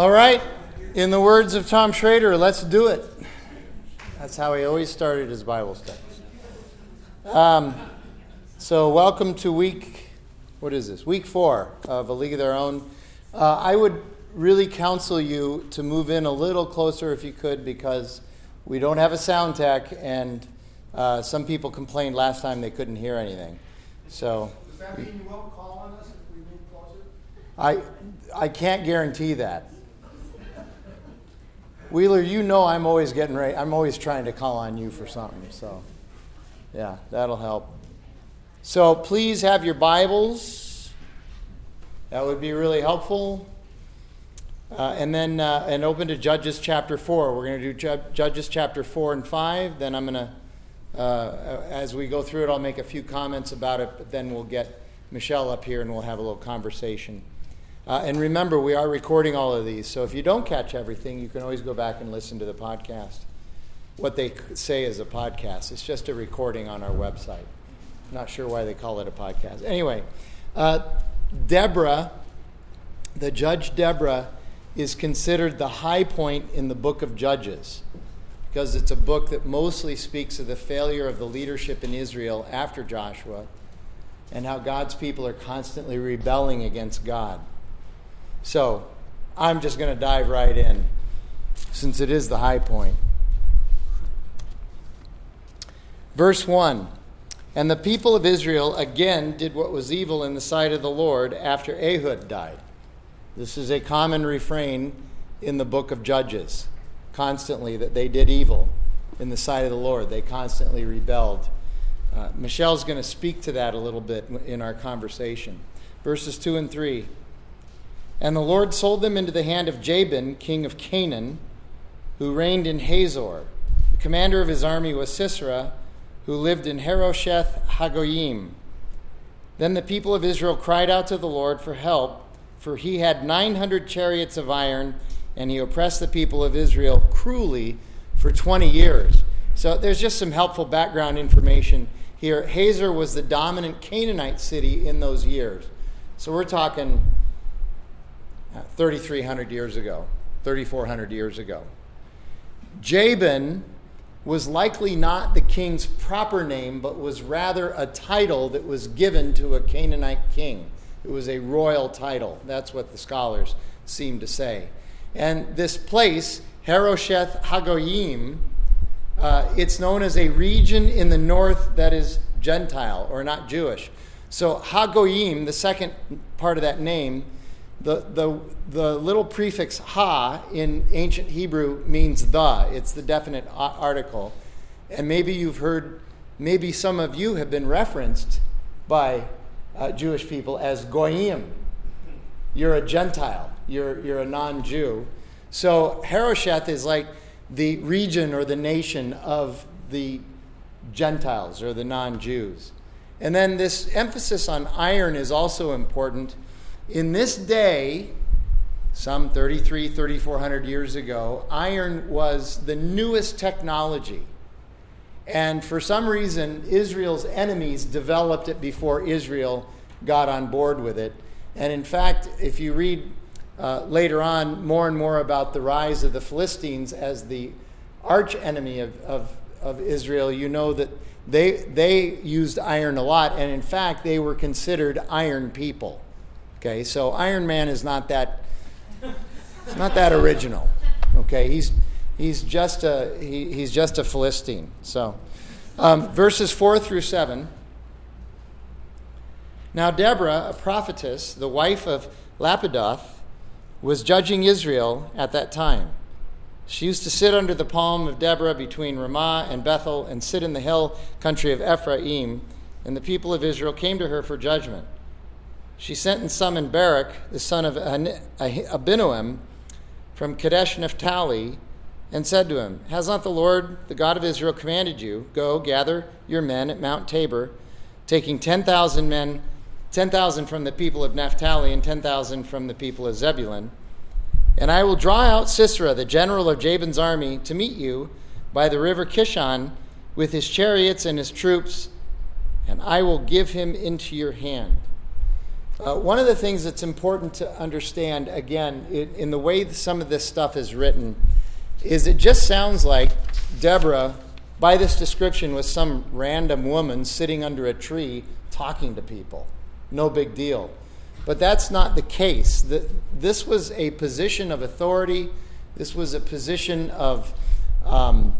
All right. In the words of Tom Schrader, let's do it. That's how he always started his Bible studies. Um, so, welcome to week, what is this? Week four of A League of Their Own. Uh, I would really counsel you to move in a little closer if you could because we don't have a sound tech and uh, some people complained last time they couldn't hear anything. So, Does that mean you won't call on us if we move closer? I, I can't guarantee that. Wheeler, you know I'm always getting ready. I'm always trying to call on you for something. So, yeah, that'll help. So please have your Bibles. That would be really helpful. Uh, and then uh, and open to Judges chapter four. We're going to do Ju- Judges chapter four and five. Then I'm going to, uh, as we go through it, I'll make a few comments about it. But then we'll get Michelle up here and we'll have a little conversation. Uh, and remember, we are recording all of these, so if you don't catch everything, you can always go back and listen to the podcast. What they say is a podcast, it's just a recording on our website. Not sure why they call it a podcast. Anyway, uh, Deborah, the judge Deborah, is considered the high point in the book of Judges because it's a book that mostly speaks of the failure of the leadership in Israel after Joshua and how God's people are constantly rebelling against God. So I'm just going to dive right in since it is the high point. Verse 1 And the people of Israel again did what was evil in the sight of the Lord after Ehud died. This is a common refrain in the book of Judges, constantly that they did evil in the sight of the Lord. They constantly rebelled. Uh, Michelle's going to speak to that a little bit in our conversation. Verses 2 and 3. And the Lord sold them into the hand of Jabin, king of Canaan, who reigned in Hazor. The commander of his army was Sisera, who lived in Harosheth Hagoyim. Then the people of Israel cried out to the Lord for help, for he had 900 chariots of iron, and he oppressed the people of Israel cruelly for 20 years. So there's just some helpful background information here. Hazor was the dominant Canaanite city in those years. So we're talking 3,300 years ago, 3,400 years ago. Jabin was likely not the king's proper name, but was rather a title that was given to a Canaanite king. It was a royal title. That's what the scholars seem to say. And this place, Harosheth Hagoyim, uh, it's known as a region in the north that is Gentile or not Jewish. So Hagoyim, the second part of that name, the, the, the little prefix ha in ancient Hebrew means the. It's the definite article. And maybe you've heard, maybe some of you have been referenced by uh, Jewish people as goyim. You're a Gentile, you're, you're a non Jew. So Harosheth is like the region or the nation of the Gentiles or the non Jews. And then this emphasis on iron is also important in this day, some 33, 3400 years ago, iron was the newest technology. And for some reason, Israel's enemies developed it before Israel got on board with it. And in fact, if you read uh, later on more and more about the rise of the Philistines as the arch enemy of, of, of Israel, you know that they, they used iron a lot. And in fact, they were considered iron people. Okay, so Iron Man is not that it's not that original. Okay, he's he's just a he, he's just a Philistine. So um, verses four through seven. Now Deborah, a prophetess, the wife of Lapidoth, was judging Israel at that time. She used to sit under the palm of Deborah between Ramah and Bethel and sit in the hill country of Ephraim, and the people of Israel came to her for judgment she sent and summoned Barak, the son of Abinoam, from Kadesh Naphtali, and said to him, Has not the Lord, the God of Israel, commanded you, Go, gather your men at Mount Tabor, taking 10,000 men, 10,000 from the people of Naphtali and 10,000 from the people of Zebulun, and I will draw out Sisera, the general of Jabin's army, to meet you by the river Kishon with his chariots and his troops, and I will give him into your hand. Uh, one of the things that's important to understand, again, in, in the way some of this stuff is written, is it just sounds like Deborah, by this description, was some random woman sitting under a tree talking to people. No big deal. But that's not the case. This was a position of authority, this was a position of um,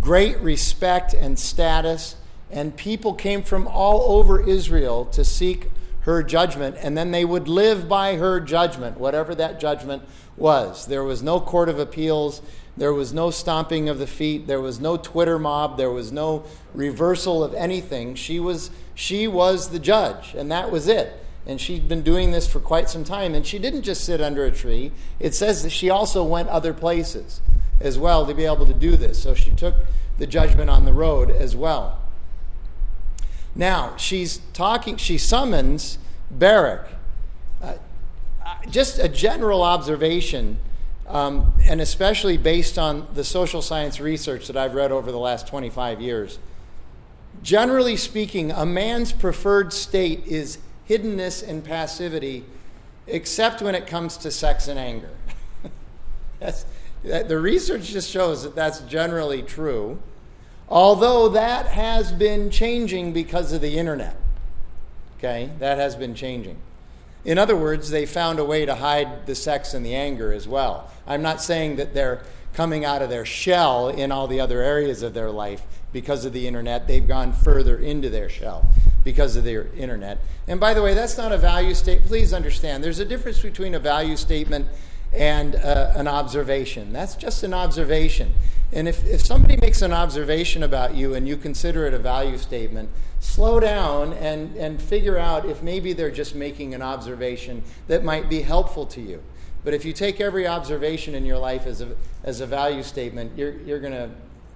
great respect and status, and people came from all over Israel to seek her judgment, and then they would live by her judgment, whatever that judgment was. There was no court of appeals. There was no stomping of the feet. There was no Twitter mob. There was no reversal of anything. She was, she was the judge, and that was it. And she'd been doing this for quite some time. And she didn't just sit under a tree, it says that she also went other places as well to be able to do this. So she took the judgment on the road as well. Now, she's talking, she summons Barak. Uh, just a general observation, um, and especially based on the social science research that I've read over the last 25 years. Generally speaking, a man's preferred state is hiddenness and passivity, except when it comes to sex and anger. that, the research just shows that that's generally true. Although that has been changing because of the internet. Okay, that has been changing. In other words, they found a way to hide the sex and the anger as well. I'm not saying that they're coming out of their shell in all the other areas of their life because of the internet. They've gone further into their shell because of their internet. And by the way, that's not a value statement. Please understand, there's a difference between a value statement and uh, an observation. That's just an observation. And if, if somebody makes an observation about you and you consider it a value statement, slow down and, and figure out if maybe they're just making an observation that might be helpful to you. But if you take every observation in your life as a, as a value statement, you're, you're going to,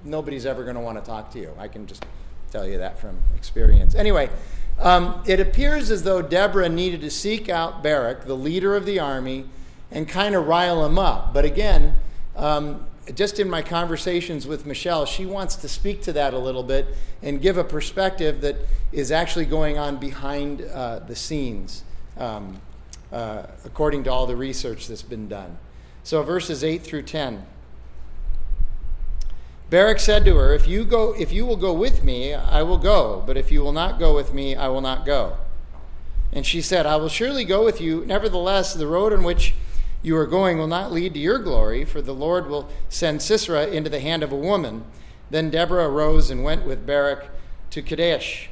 nobody's ever going to want to talk to you. I can just tell you that from experience. Anyway, um, it appears as though Deborah needed to seek out Barak, the leader of the army, and kind of rile him up. But again, um, just in my conversations with Michelle, she wants to speak to that a little bit and give a perspective that is actually going on behind uh, the scenes, um, uh, according to all the research that's been done. So, verses 8 through 10. Barak said to her, if you, go, if you will go with me, I will go, but if you will not go with me, I will not go. And she said, I will surely go with you. Nevertheless, the road on which you are going will not lead to your glory, for the Lord will send Sisera into the hand of a woman. Then Deborah arose and went with Barak to Kadesh.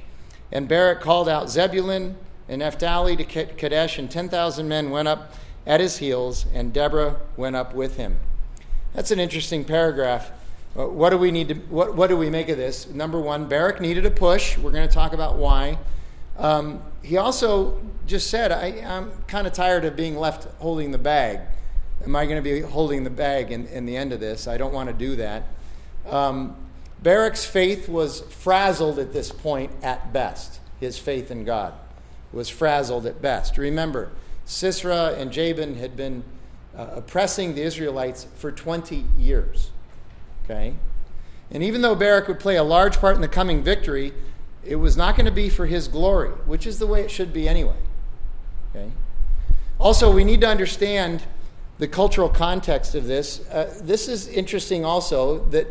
And Barak called out Zebulun and Naphtali to Kadesh, and 10,000 men went up at his heels, and Deborah went up with him. That's an interesting paragraph. Uh, what do we need to, what, what do we make of this? Number one, Barak needed a push. We're going to talk about why. Um, he also just said, I, am kind of tired of being left holding the bag. Am I going to be holding the bag in, in the end of this? I don't want to do that. Um, Barak's faith was frazzled at this point at best. His faith in God was frazzled at best. Remember, Sisera and Jabin had been uh, oppressing the Israelites for 20 years. Okay? And even though Barak would play a large part in the coming victory, it was not going to be for his glory, which is the way it should be anyway. Okay? Also, we need to understand the cultural context of this. Uh, this is interesting also that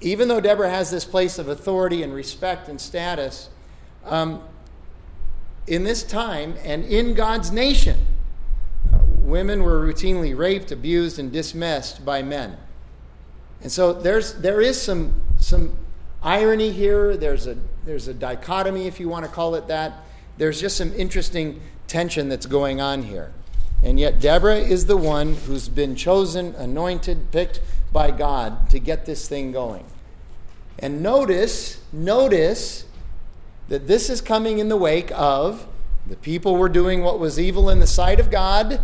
even though Deborah has this place of authority and respect and status, um, in this time and in God's nation, uh, women were routinely raped, abused, and dismissed by men. And so there's, there is some, some irony here. There's a, there's a dichotomy, if you want to call it that. There's just some interesting tension that's going on here. And yet, Deborah is the one who's been chosen, anointed, picked by God to get this thing going. And notice, notice that this is coming in the wake of the people were doing what was evil in the sight of God,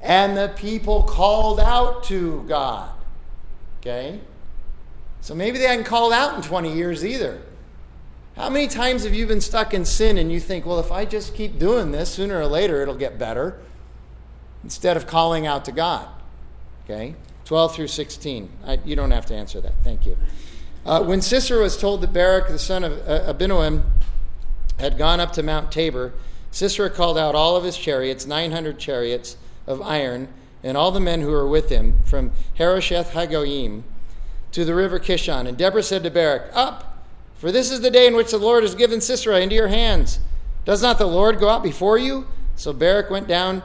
and the people called out to God. Okay? So maybe they hadn't called out in 20 years either. How many times have you been stuck in sin and you think, well, if I just keep doing this, sooner or later it'll get better, instead of calling out to God? Okay? 12 through 16. I, you don't have to answer that. Thank you. Uh, when Sisera was told that Barak, the son of uh, Abinoam, had gone up to Mount Tabor Sisera called out all of his chariots, 900 chariots of iron, and all the men who were with him from Harosheth Hagoyim to the river Kishon. And Deborah said to Barak, Up, for this is the day in which the Lord has given Sisera into your hands. Does not the Lord go out before you? So Barak went down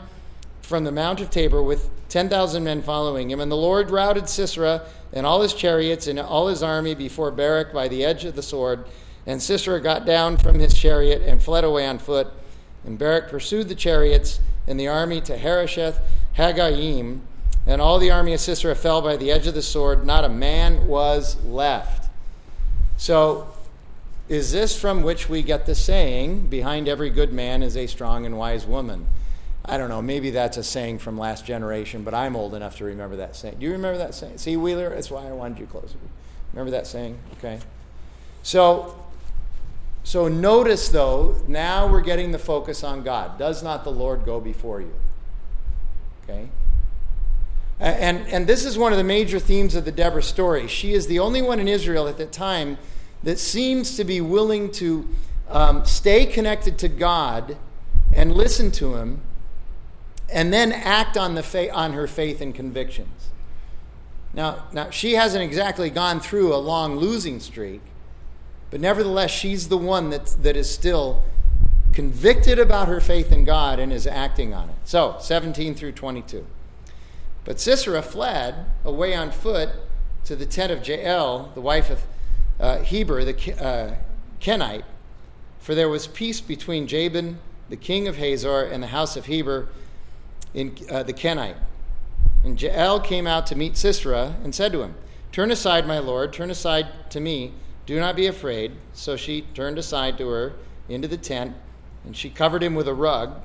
from the Mount of Tabor with 10,000 men following him. And the Lord routed Sisera and all his chariots and all his army before Barak by the edge of the sword. And Sisera got down from his chariot and fled away on foot. And Barak pursued the chariots and the army to Harosheth Hagoyim. And all the army of Sisera fell by the edge of the sword. Not a man was left. So, is this from which we get the saying, behind every good man is a strong and wise woman? I don't know, maybe that's a saying from last generation, but I'm old enough to remember that saying. Do you remember that saying? See, Wheeler, that's why I wanted you closer. Remember that saying? Okay. So, so notice though, now we're getting the focus on God. Does not the Lord go before you? Okay? And, and this is one of the major themes of the Deborah story. She is the only one in Israel at that time that seems to be willing to um, stay connected to God and listen to Him and then act on, the fa- on her faith and convictions. Now, now, she hasn't exactly gone through a long losing streak, but nevertheless, she's the one that, that is still convicted about her faith in God and is acting on it. So, 17 through 22. But Sisera fled away on foot to the tent of Jael, the wife of uh, Heber, the uh, Kenite, for there was peace between Jabin, the king of Hazor, and the house of Heber in uh, the Kenite. And Jael came out to meet Sisera and said to him, Turn aside, my lord, turn aside to me. Do not be afraid. So she turned aside to her into the tent, and she covered him with a rug.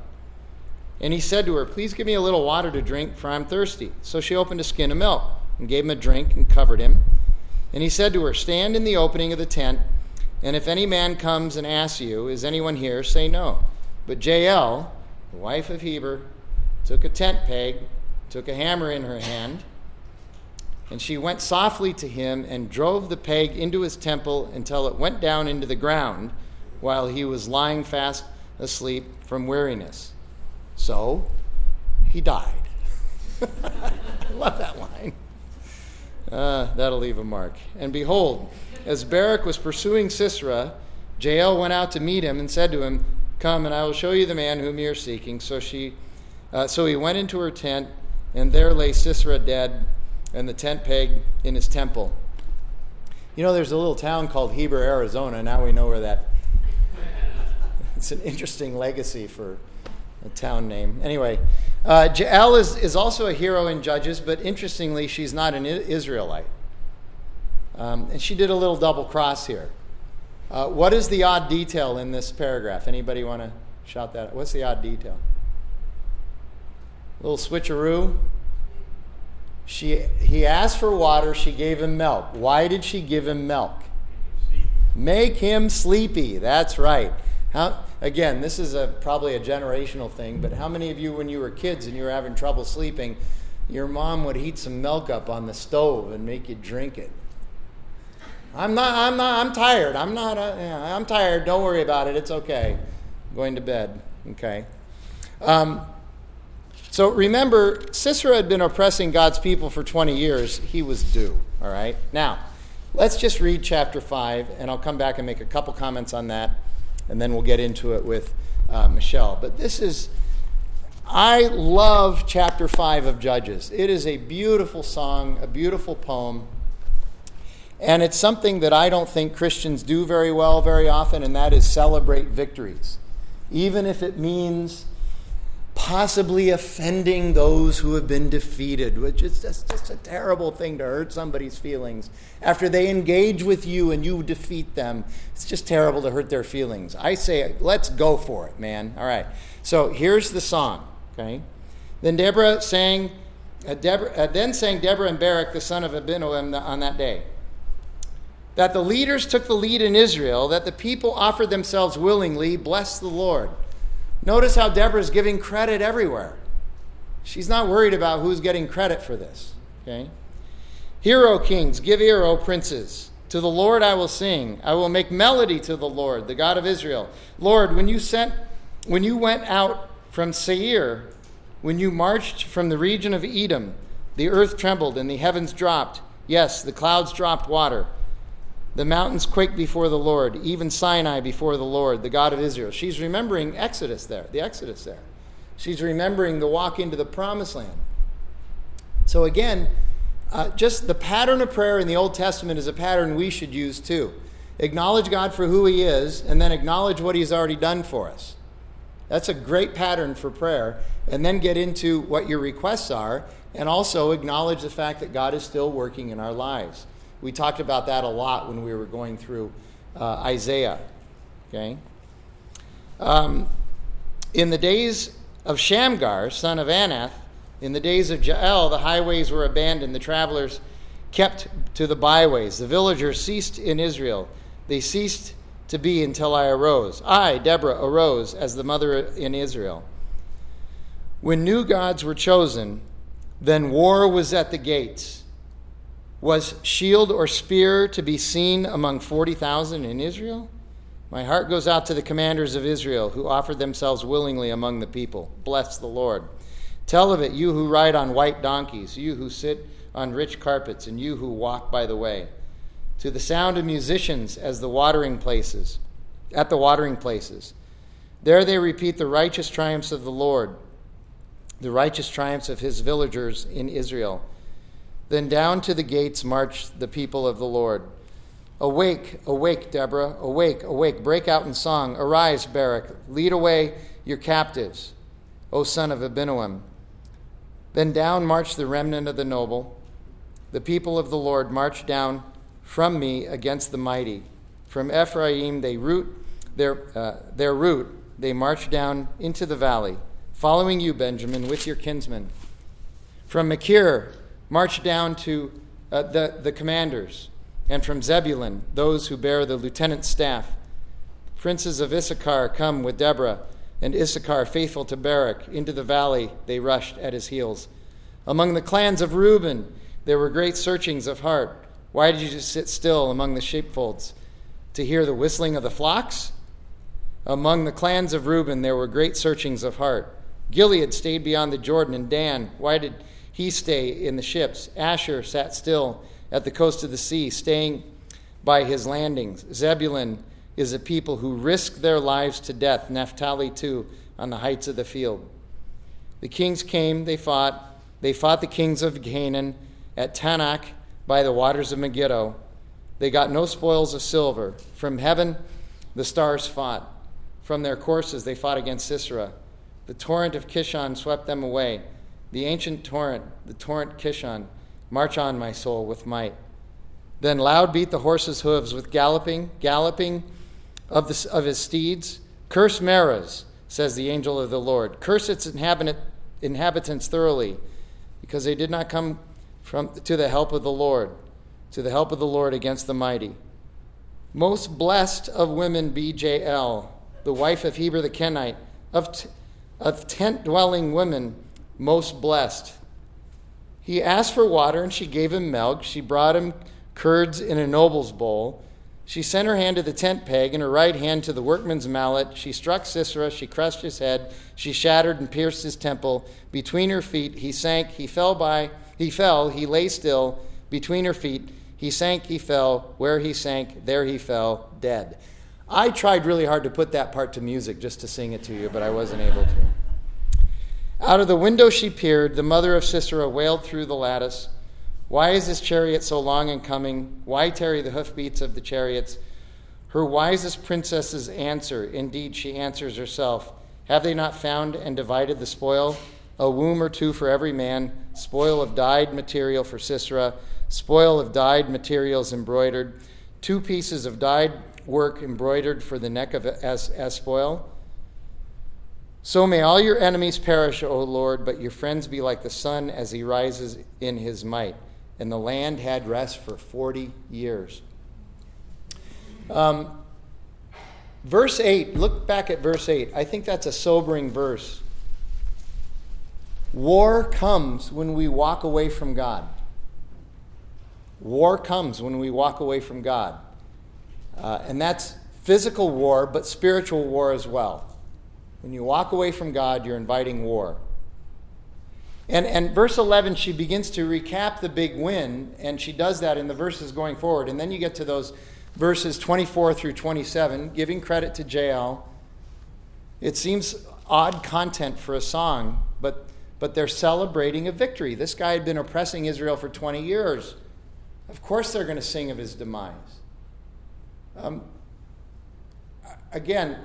And he said to her, Please give me a little water to drink, for I'm thirsty. So she opened a skin of milk and gave him a drink and covered him. And he said to her, Stand in the opening of the tent, and if any man comes and asks you, Is anyone here? say no. But Jael, the wife of Heber, took a tent peg, took a hammer in her hand, and she went softly to him and drove the peg into his temple until it went down into the ground while he was lying fast asleep from weariness. So he died. I love that line. Uh, that'll leave a mark. And behold, as Barak was pursuing Sisera, Jael went out to meet him and said to him, Come, and I will show you the man whom you are seeking. So she uh, so he went into her tent, and there lay Sisera dead, and the tent peg in his temple. You know, there's a little town called Heber, Arizona. Now we know where that. It's an interesting legacy for a town name. Anyway, uh, Jael is, is also a hero in Judges, but interestingly, she's not an Israelite. Um, and she did a little double cross here. Uh, what is the odd detail in this paragraph? Anybody want to shout that? What's the odd detail? little switcheroo. She, he asked for water, she gave him milk. Why did she give him milk? Make him sleepy. That's right. How, again, this is a, probably a generational thing, but how many of you, when you were kids and you were having trouble sleeping, your mom would heat some milk up on the stove and make you drink it? I'm not, I'm not, I'm tired. I'm not, uh, yeah, I'm tired. Don't worry about it. It's okay. I'm going to bed. Okay. Um, so remember, Sisera had been oppressing God's people for 20 years. He was due, all right? Now, let's just read chapter 5, and I'll come back and make a couple comments on that, and then we'll get into it with uh, Michelle. But this is, I love chapter 5 of Judges. It is a beautiful song, a beautiful poem. And it's something that I don't think Christians do very well very often, and that is celebrate victories. Even if it means possibly offending those who have been defeated, which is just, just a terrible thing to hurt somebody's feelings. After they engage with you and you defeat them, it's just terrible to hurt their feelings. I say, let's go for it, man. All right. So here's the song, okay? Then Deborah sang, uh, Deborah, uh, then sang Deborah and Barak, the son of Abinoam, on that day. That the leaders took the lead in Israel, that the people offered themselves willingly, bless the Lord. Notice how Deborah is giving credit everywhere. She's not worried about who's getting credit for this. Okay? Hear, O kings, give ear, O princes. To the Lord I will sing. I will make melody to the Lord, the God of Israel. Lord, when you sent when you went out from Seir, when you marched from the region of Edom, the earth trembled and the heavens dropped. Yes, the clouds dropped water. The mountains quake before the Lord, even Sinai before the Lord, the God of Israel. She's remembering Exodus there, the Exodus there. She's remembering the walk into the promised land. So, again, uh, just the pattern of prayer in the Old Testament is a pattern we should use too. Acknowledge God for who He is, and then acknowledge what He's already done for us. That's a great pattern for prayer. And then get into what your requests are, and also acknowledge the fact that God is still working in our lives. We talked about that a lot when we were going through uh, Isaiah. Okay? Um, in the days of Shamgar, son of Anath, in the days of Jael, the highways were abandoned, the travelers kept to the byways. The villagers ceased in Israel. They ceased to be until I arose. I, Deborah, arose as the mother in Israel. When new gods were chosen, then war was at the gates. Was shield or spear to be seen among 40,000 in Israel? My heart goes out to the commanders of Israel who offered themselves willingly among the people. Bless the Lord. Tell of it, you who ride on white donkeys, you who sit on rich carpets, and you who walk by the way. To the sound of musicians as the watering places, at the watering places. There they repeat the righteous triumphs of the Lord, the righteous triumphs of his villagers in Israel. Then down to the gates march the people of the Lord. Awake, awake, Deborah, awake, awake, break out in song. Arise, Barak, lead away your captives, O son of Abinoam. Then down marched the remnant of the noble. The people of the Lord marched down from me against the mighty. From Ephraim they root their, uh, their route, they march down into the valley, following you, Benjamin, with your kinsmen. From Machir, march down to uh, the, the commanders, and from Zebulun, those who bear the lieutenant's staff. Princes of Issachar come with Deborah and Issachar, faithful to Barak, into the valley they rushed at his heels. Among the clans of Reuben, there were great searchings of heart. Why did you just sit still among the sheepfolds? To hear the whistling of the flocks? Among the clans of Reuben, there were great searchings of heart. Gilead stayed beyond the Jordan, and Dan, why did he stay in the ships? Asher sat still at the coast of the sea, staying by his landings. Zebulun is a people who risk their lives to death. Naphtali, too, on the heights of the field. The kings came, they fought. They fought the kings of Canaan at Taanach by the waters of Megiddo. They got no spoils of silver. From heaven, the stars fought. From their courses, they fought against Sisera. The torrent of Kishon swept them away. The ancient torrent, the torrent Kishon, march on, my soul, with might. Then loud beat the horses' hooves with galloping, galloping of, the, of his steeds. Curse Meroz, says the angel of the Lord. Curse its inhabit, inhabitants thoroughly, because they did not come from, to the help of the Lord, to the help of the Lord against the mighty. Most blessed of women be Jael, the wife of Heber the Kenite, of, t- of tent dwelling women, most blessed. He asked for water, and she gave him milk. She brought him curds in a noble's bowl. She sent her hand to the tent peg and her right hand to the workman's mallet. She struck Sisera. She crushed his head. She shattered and pierced his temple. Between her feet, he sank. He fell by. He fell. He lay still. Between her feet, he sank. He fell. Where he sank, there he fell, dead. I tried really hard to put that part to music just to sing it to you, but I wasn't able to. Out of the window she peered. The mother of Sisera wailed through the lattice. Why is this chariot so long in coming? Why tarry the hoofbeats of the chariots? Her wisest princesses answer. Indeed, she answers herself. Have they not found and divided the spoil? A womb or two for every man, spoil of dyed material for Sisera, spoil of dyed materials embroidered, two pieces of dyed work embroidered for the neck of as, as spoil. So may all your enemies perish, O Lord, but your friends be like the sun as he rises in his might and the land had rest for 40 years. Um, verse 8, look back at verse 8. I think that's a sobering verse. War comes when we walk away from God. War comes when we walk away from God. Uh, and that's physical war, but spiritual war as well. When you walk away from God, you're inviting war. And, and verse 11, she begins to recap the big win, and she does that in the verses going forward. And then you get to those verses 24 through 27, giving credit to Jael. It seems odd content for a song, but, but they're celebrating a victory. This guy had been oppressing Israel for 20 years. Of course, they're going to sing of his demise. Um, again,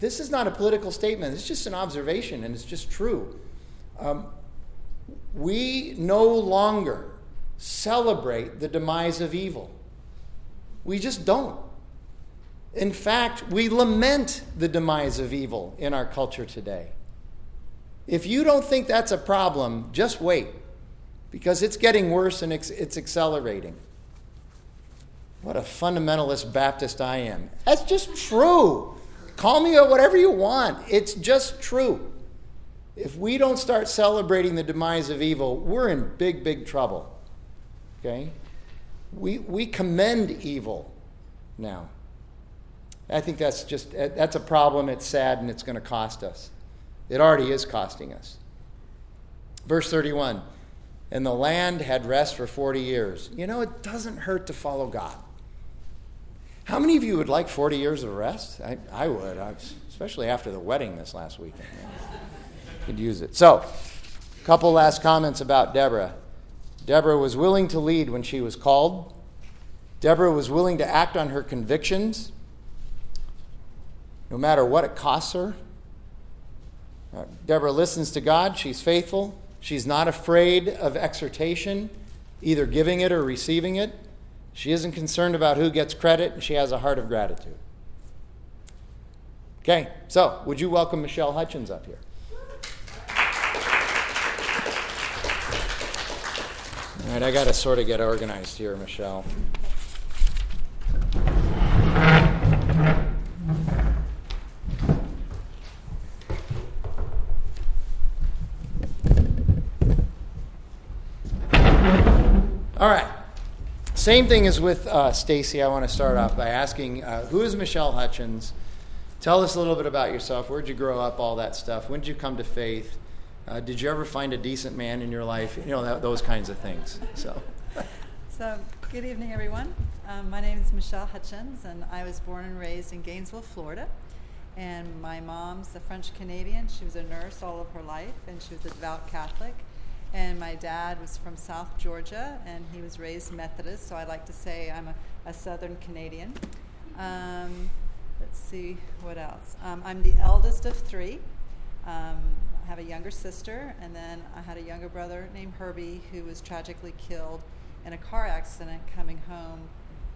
this is not a political statement, it's just an observation, and it's just true. Um, we no longer celebrate the demise of evil. We just don't. In fact, we lament the demise of evil in our culture today. If you don't think that's a problem, just wait, because it's getting worse and it's, accelerating. What a fundamentalist Baptist I am. That's just true. Call me whatever you want. It's just true. If we don't start celebrating the demise of evil, we're in big, big trouble. Okay? We, we commend evil now. I think that's just that's a problem. It's sad and it's going to cost us. It already is costing us. Verse 31 And the land had rest for 40 years. You know, it doesn't hurt to follow God. How many of you would like 40 years of rest? I, I would, I, especially after the wedding this last weekend. Could use it. So, a couple last comments about Deborah. Deborah was willing to lead when she was called. Deborah was willing to act on her convictions, no matter what it costs her. Uh, Deborah listens to God. She's faithful. She's not afraid of exhortation, either giving it or receiving it. She isn't concerned about who gets credit, and she has a heart of gratitude. Okay, so would you welcome Michelle Hutchins up here? All right, I got to sort of get organized here, Michelle. All right. Same thing as with uh, Stacy. I want to start off by asking, uh, who is Michelle Hutchins? Tell us a little bit about yourself. Where'd you grow up? All that stuff. When did you come to faith? Uh, did you ever find a decent man in your life? You know that, those kinds of things. So. so good evening, everyone. Um, my name is Michelle Hutchins, and I was born and raised in Gainesville, Florida. And my mom's a French Canadian. She was a nurse all of her life, and she was a devout Catholic. And my dad was from South Georgia, and he was raised Methodist, so I like to say I'm a, a Southern Canadian. Um, let's see what else. Um, I'm the eldest of three. Um, I have a younger sister, and then I had a younger brother named Herbie who was tragically killed in a car accident coming home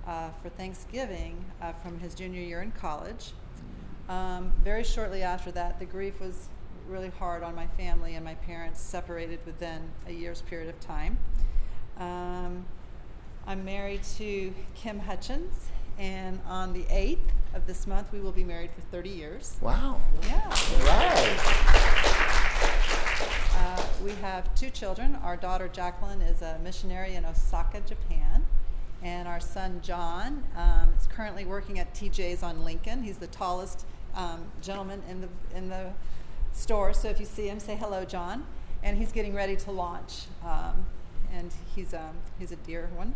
uh, for Thanksgiving uh, from his junior year in college. Um, very shortly after that, the grief was really hard on my family, and my parents separated within a year's period of time. Um, I'm married to Kim Hutchins, and on the 8th of this month, we will be married for 30 years. Wow. Yeah. Wow. Uh, we have two children. Our daughter Jacqueline is a missionary in Osaka, Japan. And our son John um, is currently working at TJ's on Lincoln. He's the tallest um, gentleman in the in the store. So if you see him, say hello, John. And he's getting ready to launch. Um, and he's, um, he's a dear one.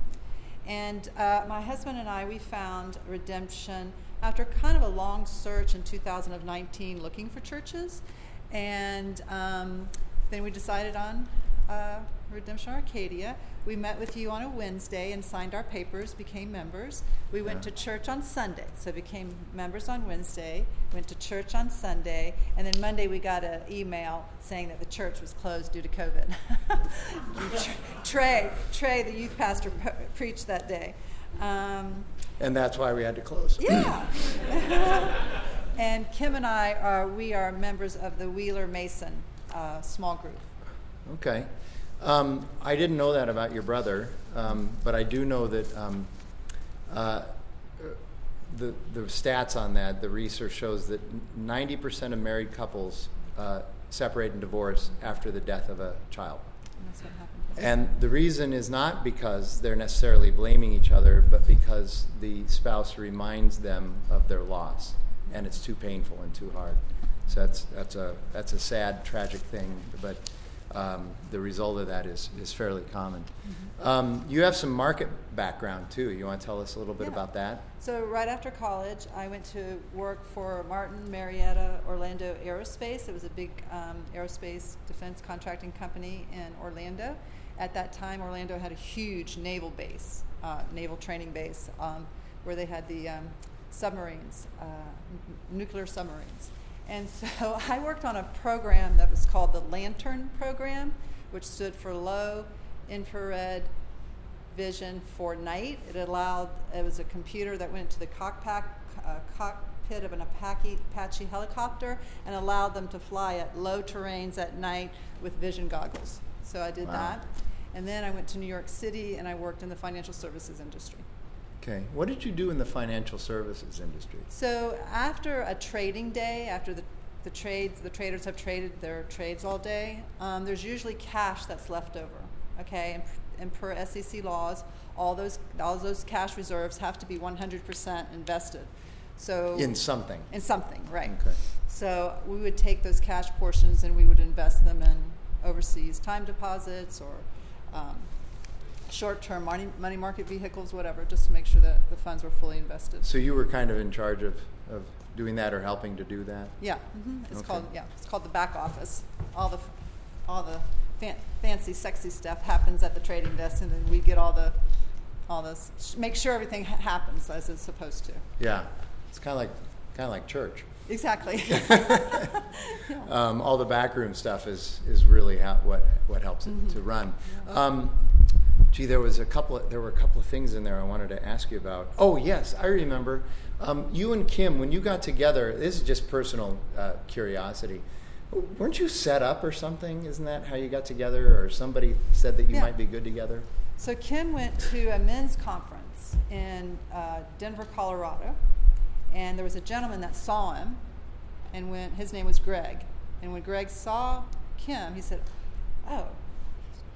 And uh, my husband and I, we found redemption after kind of a long search in 2019 looking for churches. And um, then we decided on uh, Redemption Arcadia. We met with you on a Wednesday and signed our papers, became members. We went yeah. to church on Sunday, so became members on Wednesday, went to church on Sunday, and then Monday we got an email saying that the church was closed due to COVID. Trey, Trey, the youth pastor, preached that day. Um, and that's why we had to close. Yeah. and Kim and I are we are members of the Wheeler Mason uh, small group. Okay. Um, I didn't know that about your brother, um, but I do know that um, uh, the, the stats on that, the research shows that 90% of married couples uh, separate and divorce after the death of a child. And the reason is not because they're necessarily blaming each other, but because the spouse reminds them of their loss, and it's too painful and too hard. So that's that's a that's a sad, tragic thing, but um, the result of that is is fairly common. Mm-hmm. Um, you have some market background too. You want to tell us a little bit Yeah. about that? So right after college, I went to work for Martin Marietta Orlando Aerospace. It was a big um, aerospace defense contracting company in Orlando. At that time, Orlando had a huge naval base, uh, naval training base, um, where they had the um, submarines, uh, n- nuclear submarines. And so I worked on a program that was called the LANTIRN Program, which stood for Low Infrared vision for night. It allowed, it was a computer that went to the cockpit, uh, cockpit of an Apache, Apache helicopter and allowed them to fly at low terrains at night with vision goggles. So I did Wow. that. And then I went to New York City and I worked in the financial services industry. Okay. What did you do in the financial services industry? So after a trading day, after the, the trades, the traders have traded their trades all day, um, there's usually cash that's left over. Okay, and, and per SEC laws, all those all those cash reserves have to be 100% invested. So In something. in something, right? Okay. So we would take those cash portions and we would invest them in overseas time deposits or um, short-term money money market vehicles, whatever, just to make sure that the funds were fully invested. So you were kind of in charge of, of doing that or helping to do that? Yeah, hmm it's Okay. called yeah, it's called the back office. All the all the fan, fancy, sexy stuff happens at the trading desk, and then we get all the all this. Make sure everything ha- happens as it's supposed to. Yeah. It's kind of like kind of like church. Exactly. Yeah. um, all the backroom stuff is is really how, what what helps it Mm-hmm. to run. Um, gee, there was a couple. Of, there were a couple of things in there I wanted to ask you about. Oh yes, I remember. Um, you and Kim, when you got together, this is just personal uh, curiosity. Weren't you set up or something? Isn't that how you got together? Or somebody said that you Yeah. might be good together? So Kim went to a men's conference in uh, Denver, Colorado, and there was a gentleman that saw him, and when his name was Greg, and when Greg saw Kim, he said, "Oh,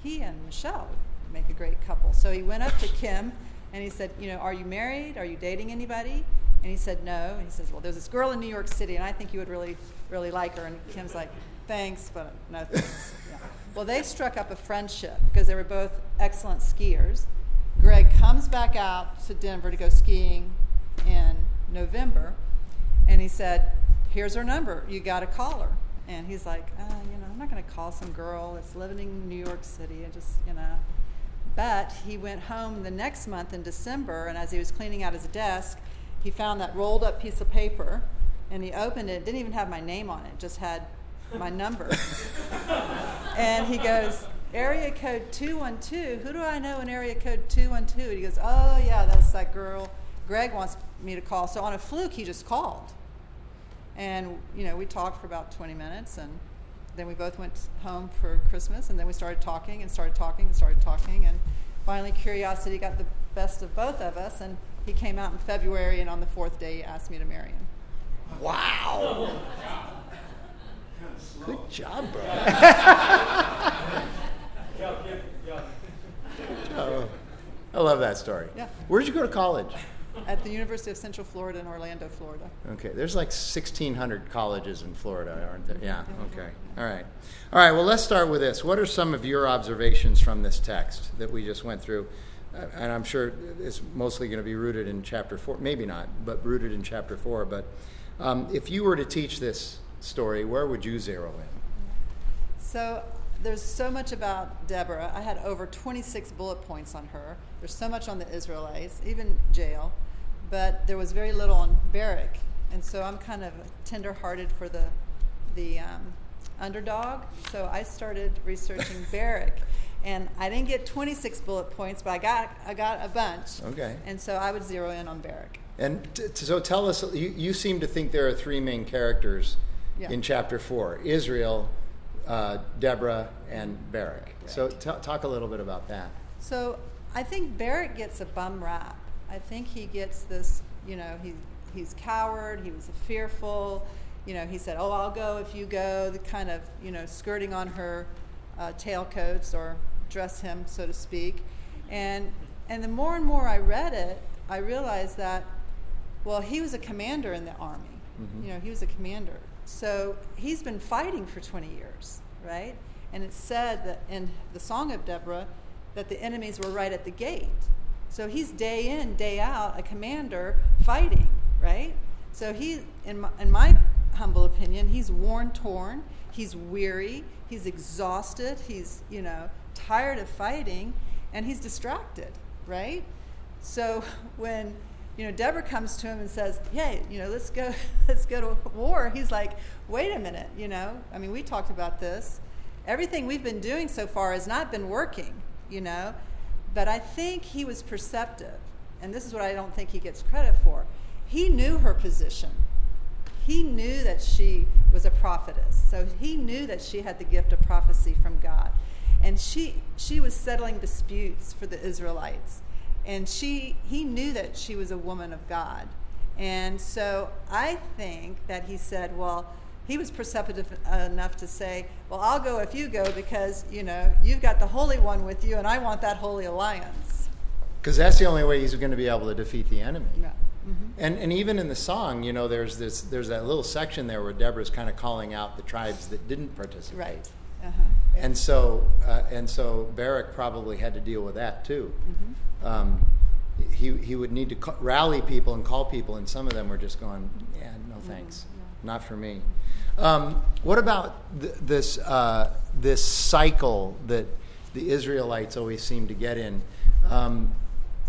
he and Michelle make a great couple." So he went up to Kim, and he said, "You know, are you married? Are you dating anybody?" And he said, "No." And he says, "Well, there's this girl in New York City, and I think you would really, really like her." And Kim's like, "Thanks, but no thanks." Yeah. Well, they struck up a friendship because they were both excellent skiers. Greg comes back out to Denver to go skiing in November, and he said, "Here's her number. You got to call her." And he's like, uh, "You know, I'm not going to call some girl that's living in New York City. I just, you know." But he went home the next month in December, and as he was cleaning out his desk, he found that rolled up piece of paper, and he opened it. It didn't even have my name on it; just had my number. and he goes, "Area code two one two. Who do I know in area code two one two? And he goes, "Oh yeah, that's that girl. Greg wants me to call." So on a fluke, he just called, and you know we talked for about twenty minutes, and then we both went home for Christmas, and then we started talking and started talking and started talking, and finally curiosity got the best of both of us, and he came out in February, and on the fourth day, he asked me to marry him. Wow. Good job, bro. Oh, I love that story. Yeah. Where'd you go to college? At the University of Central Florida in Orlando, Florida. Okay, there's like 1,600 colleges in Florida, aren't there? Yeah, okay. All right. All right, well, let's start with this. What are some of your observations from this text that we just went through? Uh, And I'm sure it's mostly going to be rooted in chapter four, maybe not, but rooted in chapter four. But um, if you were to teach this story, where would you zero in? So there's so much about Deborah. I had over 26 bullet points on her. There's so much on the Israelites, even Jael, but there was very little on Barak. And so I'm kind of tender-hearted for the the um, underdog. So I started researching Barak, and I didn't get 26 bullet points, but I got I got a bunch. Okay. And so I would zero in on Barak. And t- so tell us, you, you seem to think there are three main characters Yeah. in chapter four Israel, uh, Deborah, and Barak. So t- talk a little bit about that. So I think Barak gets a bum rap. I think he gets this, you know, he he's coward, he was fearful, you know, he said, "Oh, I'll go if you go," the kind of, you know, skirting on her uh, tailcoats or dress him, so to speak. And and the more and more I read it, I realized that, well, he was a commander in the army. Mhm. You know, he was a commander. so he's been fighting for 20 years, right? And it's said that in the Song of Deborah that the enemies were right at the gate. So he's day in, day out, a commander fighting, right? So he, in my, in my humble opinion, he's worn, torn, he's weary, he's exhausted, he's, you know, tired of fighting, and he's distracted, right? So when you know Deborah comes to him and says, "Hey, you know, let's go, let's go to war," he's like, "Wait a minute, you know. I mean, we talked about this. Everything we've been doing so far has not been working, you know. But I think he was perceptive, and this is what I don't think he gets credit for. He knew her position. He knew that she was a prophetess, so he knew that she had the gift of prophecy from God, and she she was settling disputes for the Israelites and she he knew that she was a woman of God. And so I think that he said, well, he was perceptive enough to say, well, I'll go if you go because, you know, you've got the Holy One with you and I want that holy alliance. Because that's the only way he's going to be able to defeat the enemy. Yeah. Mm-hmm. And, and even in the song, you know, there's this there's that little section there where Deborah's kind of calling out the tribes that didn't participate. Right. Uh-huh. And so uh, and so Barak probably had to deal with that too. Mm-hmm um, he, he would need to rally people and call people, and some of them were just going, yeah, no thanks, mm-hmm. Not for me. Um, what about th- this, uh, this cycle that the Israelites always seem to get in? Um,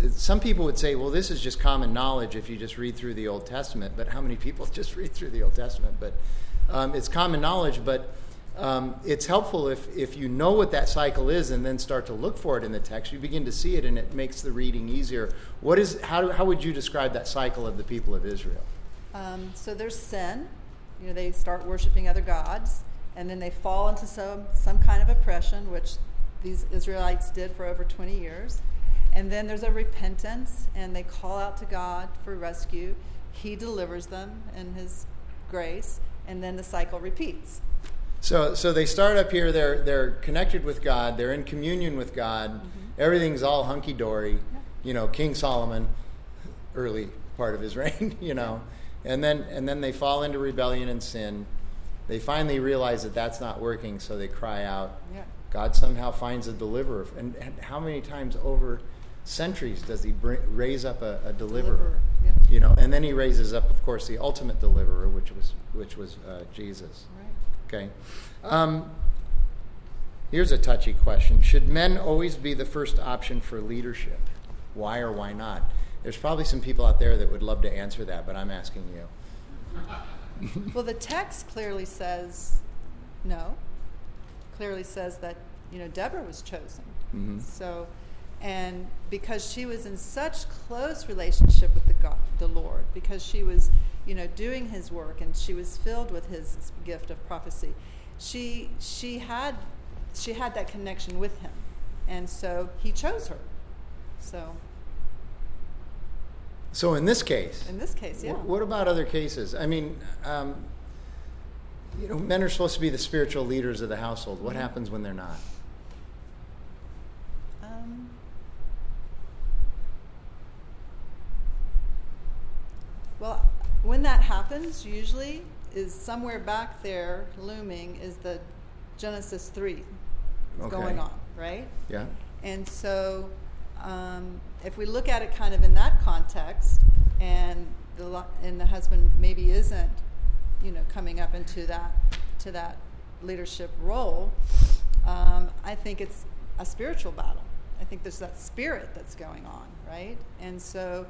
some people would say, well, this is just common knowledge if you just read through the Old Testament, but how many people just read through the Old Testament? But um, it's common knowledge, but um, it's helpful if, if you know what that cycle is and then start to look for it in the text. You begin to see it and it makes the reading easier. What is, how, how would you describe that cycle of the people of Israel? Um, so there's sin. You know, they start worshiping other gods, and then they fall into some, some kind of oppression, which these Israelites did for over 20 years. And then there's a repentance, and they call out to God for rescue. He delivers them in His grace, and then the cycle repeats. So, so they start up here. They're they're connected with God. They're in communion with God. Mm-hmm. Everything's all hunky dory. Yeah. You know, King Solomon, early part of his reign. You know, and then and then they fall into rebellion and sin. They finally realize that that's not working, so they cry out. Yeah. God somehow finds a deliverer. And, and how many times over centuries does he bring, raise up a, a deliverer? deliverer. Yeah. You know, and then he raises up, of course, the ultimate deliverer, which was which was uh, Jesus. Right. Okay. Um, here's a touchy question Should men always be the first option for leadership? Why or why not? There's probably some people out there that would love to answer that, but I'm asking you. well, the text clearly says no. Clearly says that you know Deborah was chosen. Mm-hmm. So, and because she was in such close relationship with the God, the Lord, because she was you know, doing his work, and she was filled with his gift of prophecy. She she had she had that connection with him, and so he chose her. So. So in this case. In this case, yeah. what about other cases? I mean, um, you know, men are supposed to be the spiritual leaders of the household. What mm-hmm. happens when they're not? Um, well, when that happens, usually, is somewhere back there looming is the Genesis 3 okay. going on, right? Yeah. And so um, if we look at it kind of in that context, and the and the husband maybe isn't, you know, coming up into that to that leadership role, um, I think it's a spiritual battle. I think there's that spirit that's going on, right? And so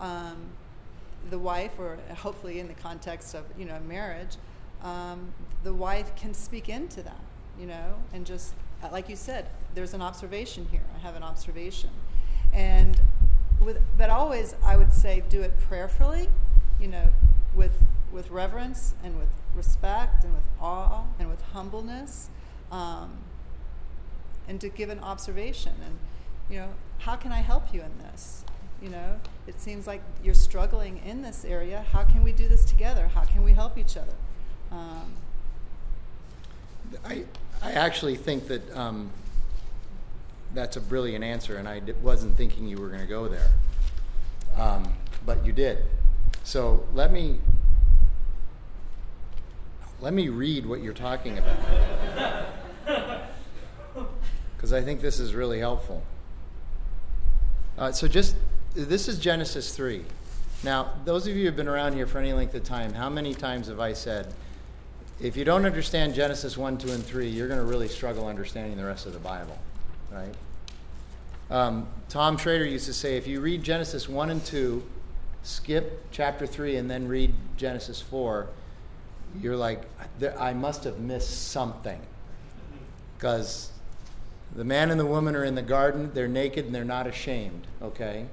um, the wife, or hopefully in the context of you know marriage, um, the wife can speak into that, you know, and just like you said, there's an observation here. I have an observation, and with but always I would say do it prayerfully, you know, with with reverence and with respect and with awe and with humbleness, um, and to give an observation and you know how can I help you in this? You know it seems like you're struggling in this area. How can we do this together? How can we help each other? Um, I, I actually think that um, that's a brilliant answer and I wasn't thinking you were going to go there um, but you did so let me let me read what you're talking about. Because I think this is really helpful. Uh, so, just this is Genesis 3. Now, those of you who have been around here for any length of time, how many times have I said, if you don't understand Genesis 1, 2, and 3, you're going to really struggle understanding the rest of the Bible, right? Um, Tom Schrader used to say, if you read Genesis 1 and 2, skip chapter 3, and then read Genesis 4, you're like, I must have missed something. Because the man and the woman are in the garden, they're naked, and they're not ashamed, okay?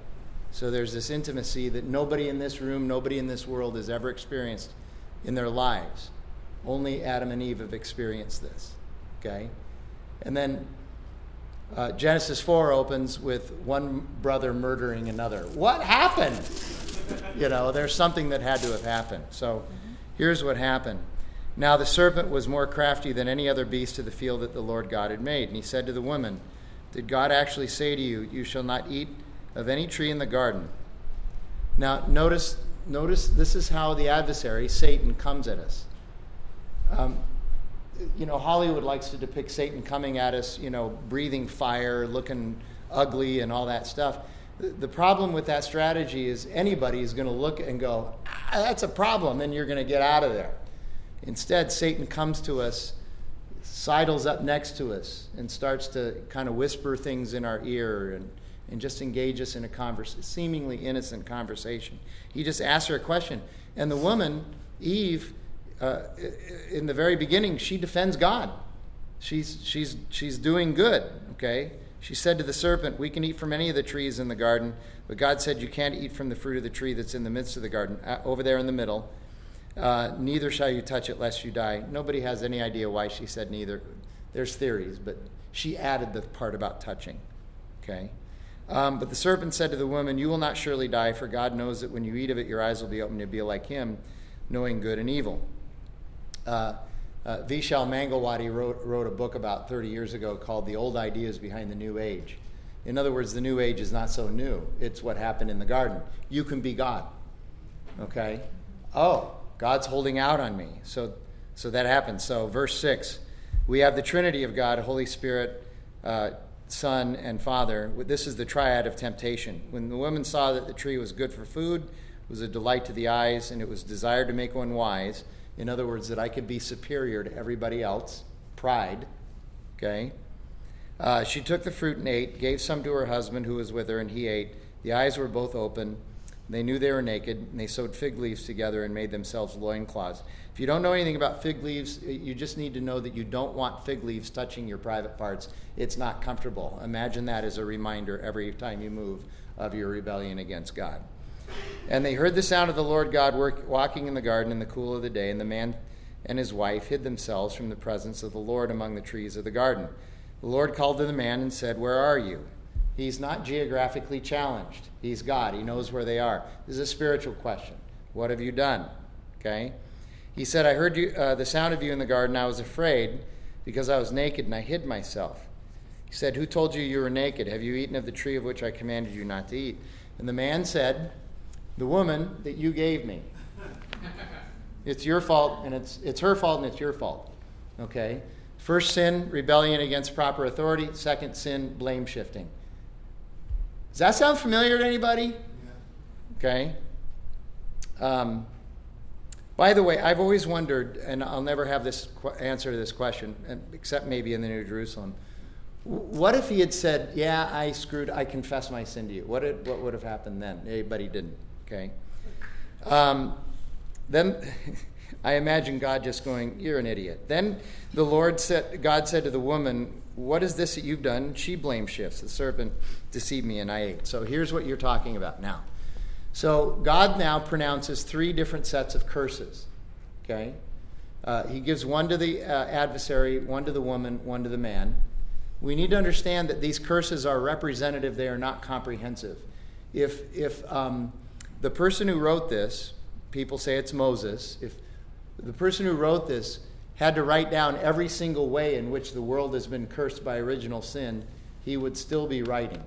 So there's this intimacy that nobody in this room, nobody in this world has ever experienced in their lives. Only Adam and Eve have experienced this. Okay? And then uh, Genesis 4 opens with one brother murdering another. What happened? you know, there's something that had to have happened. So here's what happened. Now the serpent was more crafty than any other beast of the field that the Lord God had made. And he said to the woman, Did God actually say to you, You shall not eat of any tree in the garden? Now notice, notice this is how the adversary, Satan, comes at us. Um, you know, Hollywood likes to depict Satan coming at us, you know, breathing fire, looking ugly, and all that stuff. The problem with that strategy is anybody is going to look and go, ah, that's a problem, and you're going to get out of there. Instead, Satan comes to us, sidles up next to us, and starts to kind of whisper things in our ear and, and just engage us in a converse, seemingly innocent conversation. He just asks her a question. And the woman, Eve, uh, in the very beginning, she defends God. She's, she's, she's doing good, okay? She said to the serpent, We can eat from any of the trees in the garden, but God said, You can't eat from the fruit of the tree that's in the midst of the garden, uh, over there in the middle. Uh, neither shall you touch it lest you die. Nobody has any idea why she said neither. There's theories, but she added the part about touching, okay? Um, but the serpent said to the woman, You will not surely die, for God knows that when you eat of it, your eyes will be opened to be like Him, knowing good and evil. Uh, uh, Vishal Mangalwadi wrote, wrote a book about 30 years ago called The Old Ideas Behind the New Age. In other words, the New Age is not so new. It's what happened in the garden. You can be God. Okay? Oh, God's holding out on me. So, so that happens. So, verse 6 we have the Trinity of God, Holy Spirit, uh, Son, and Father. This is the triad of temptation. When the woman saw that the tree was good for food, was a delight to the eyes, and it was desired to make one wise in other words, that I could be superior to everybody else. Pride. Okay? Uh, she took the fruit and ate, gave some to her husband who was with her, and he ate. The eyes were both open. They knew they were naked, and they sewed fig leaves together and made themselves loincloths. If you don't know anything about fig leaves, you just need to know that you don't want fig leaves touching your private parts. It's not comfortable. Imagine that as a reminder every time you move of your rebellion against God. And they heard the sound of the Lord God work, walking in the garden in the cool of the day, and the man and his wife hid themselves from the presence of the Lord among the trees of the garden. The Lord called to the man and said, Where are you? He's not geographically challenged. He's God. He knows where they are. This is a spiritual question. What have you done? Okay? He said, I heard you, uh, the sound of you in the garden. I was afraid because I was naked and I hid myself. He said, Who told you you were naked? Have you eaten of the tree of which I commanded you not to eat? And the man said, the woman that you gave me. It's your fault, and it's, it's her fault, and it's your fault. Okay? First sin, rebellion against proper authority. Second sin, blame shifting. Does that sound familiar to anybody? Yeah. Okay. Um, by the way, I've always wondered, and I'll never have this qu- answer to this question, except maybe in the New Jerusalem. What if he had said, "Yeah, I screwed. I confess my sin to you"? What, did, what would have happened then? But he didn't. Okay. Um, then I imagine God just going, You're an idiot. Then the Lord said, God said to the woman, What is this that you've done? She blame shifts. The serpent deceived me and I ate. So here's what you're talking about now. So God now pronounces three different sets of curses. Okay? Uh, he gives one to the uh, adversary, one to the woman, one to the man. We need to understand that these curses are representative, they are not comprehensive. If, if um, the person who wrote this, people say it's Moses, if the person who wrote this had to write down every single way in which the world has been cursed by original sin, he would still be writing.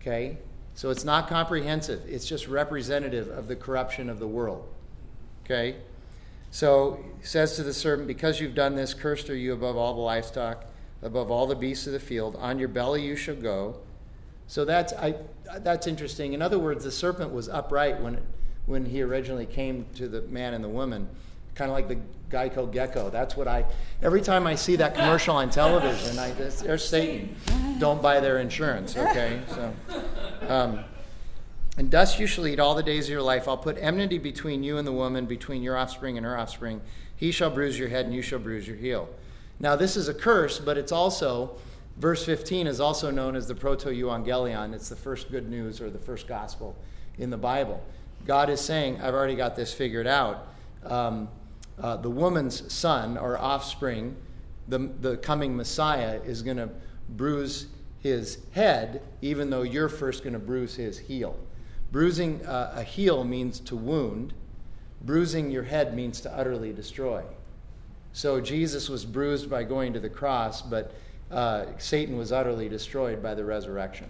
Okay? So it's not comprehensive, it's just representative of the corruption of the world. Okay? So says to the servant, Because you've done this, cursed are you above all the livestock, above all the beasts of the field. On your belly you shall go. So that's, I, that's interesting. In other words, the serpent was upright when, it, when he originally came to the man and the woman, kind of like the Geico gecko. That's what I, every time I see that commercial on television, I, there's Satan. Don't buy their insurance, okay? So, um, and dust you shall eat all the days of your life. I'll put enmity between you and the woman, between your offspring and her offspring. He shall bruise your head, and you shall bruise your heel. Now, this is a curse, but it's also, verse 15 is also known as the proto euangelion. It's the first good news or the first gospel in the Bible. God is saying, I've already got this figured out. Um, uh, the woman's son or offspring, the, the coming Messiah, is going to bruise his head, even though you're first going to bruise his heel. Bruising uh, a heel means to wound, bruising your head means to utterly destroy. So Jesus was bruised by going to the cross, but uh, Satan was utterly destroyed by the resurrection.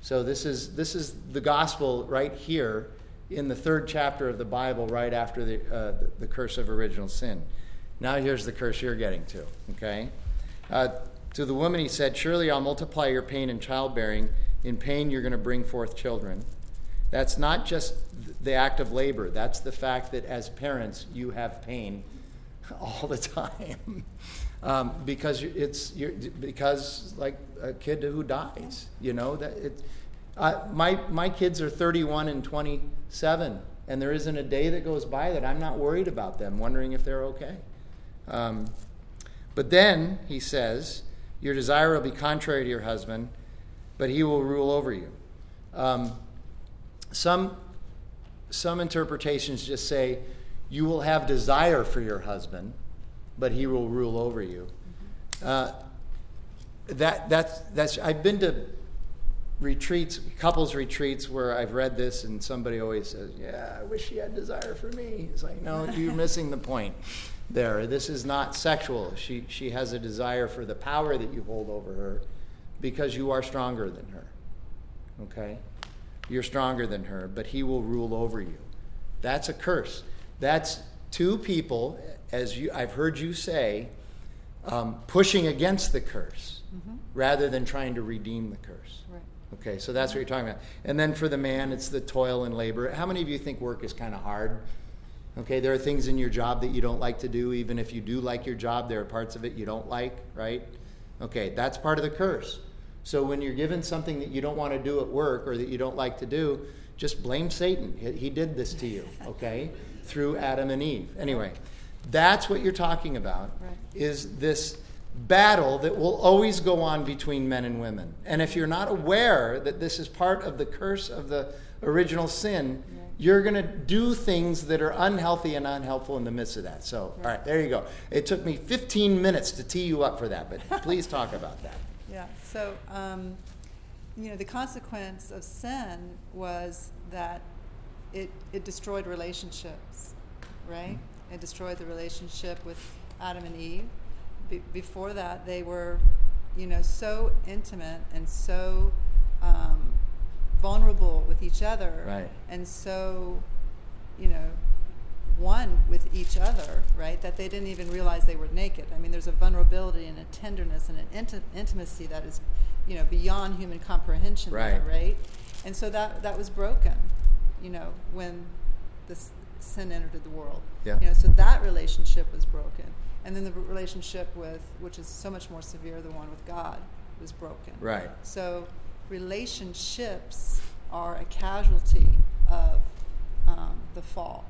So this is, this is the gospel right here in the third chapter of the Bible, right after the, uh, the, the, curse of original sin. Now here's the curse you're getting to, okay? Uh, to the woman he said, Surely I'll multiply your pain in childbearing. In pain you're going to bring forth children. That's not just the act of labor, that's the fact that as parents you have pain all the time. Um, because it's because like a kid who dies, you know that it. My my kids are 31 and 27, and there isn't a day that goes by that I'm not worried about them, wondering if they're okay. Um, but then he says, "Your desire will be contrary to your husband, but he will rule over you." Um, some, some interpretations just say, you will have desire for your husband, but he will rule over you. Uh, that, that's, that's, I've been to retreats, couples retreats where I've read this and somebody always says, Yeah, I wish she had desire for me. It's like, no, you're missing the point there. This is not sexual. She, she has a desire for the power that you hold over her because you are stronger than her. Okay? you're stronger than her, but he will rule over you. That's a curse. That's two people, as you, I've heard you say, um, pushing against the curse mm-hmm. rather than trying to redeem the curse. Right. Okay, so that's what you're talking about. And then for the man, it's the toil and labor. How many of you think work is kind of hard? Okay, there are things in your job that you don't like to do. Even if you do like your job, there are parts of it you don't like, right? Okay, that's part of the curse. So when you're given something that you don't want to do at work or that you don't like to do, just blame Satan. He did this to you, okay? Through Adam and Eve. Anyway, that's what you're talking about right. is this battle that will always go on between men and women. And if you're not aware that this is part of the curse of the original sin, right. you're going to do things that are unhealthy and unhelpful in the midst of that. So, right. all right, there you go. It took me 15 minutes to tee you up for that, but please talk about that. Yeah. So, um, you know, the consequence of sin was that it, it destroyed relationships, right? Mm-hmm. It destroyed the relationship with Adam and Eve. Be- before that, they were, you know, so intimate and so um, vulnerable with each other, right. and so, you know, one with each other, right? That they didn't even realize they were naked. I mean, there's a vulnerability and a tenderness and an inti- intimacy that is, you know, beyond human comprehension, right? There, right? And so that that was broken, you know, when this sin entered the world. Yeah. You know, so that relationship was broken, and then the relationship with, which is so much more severe, the one with God, was broken. Right. So relationships are a casualty of um, the fall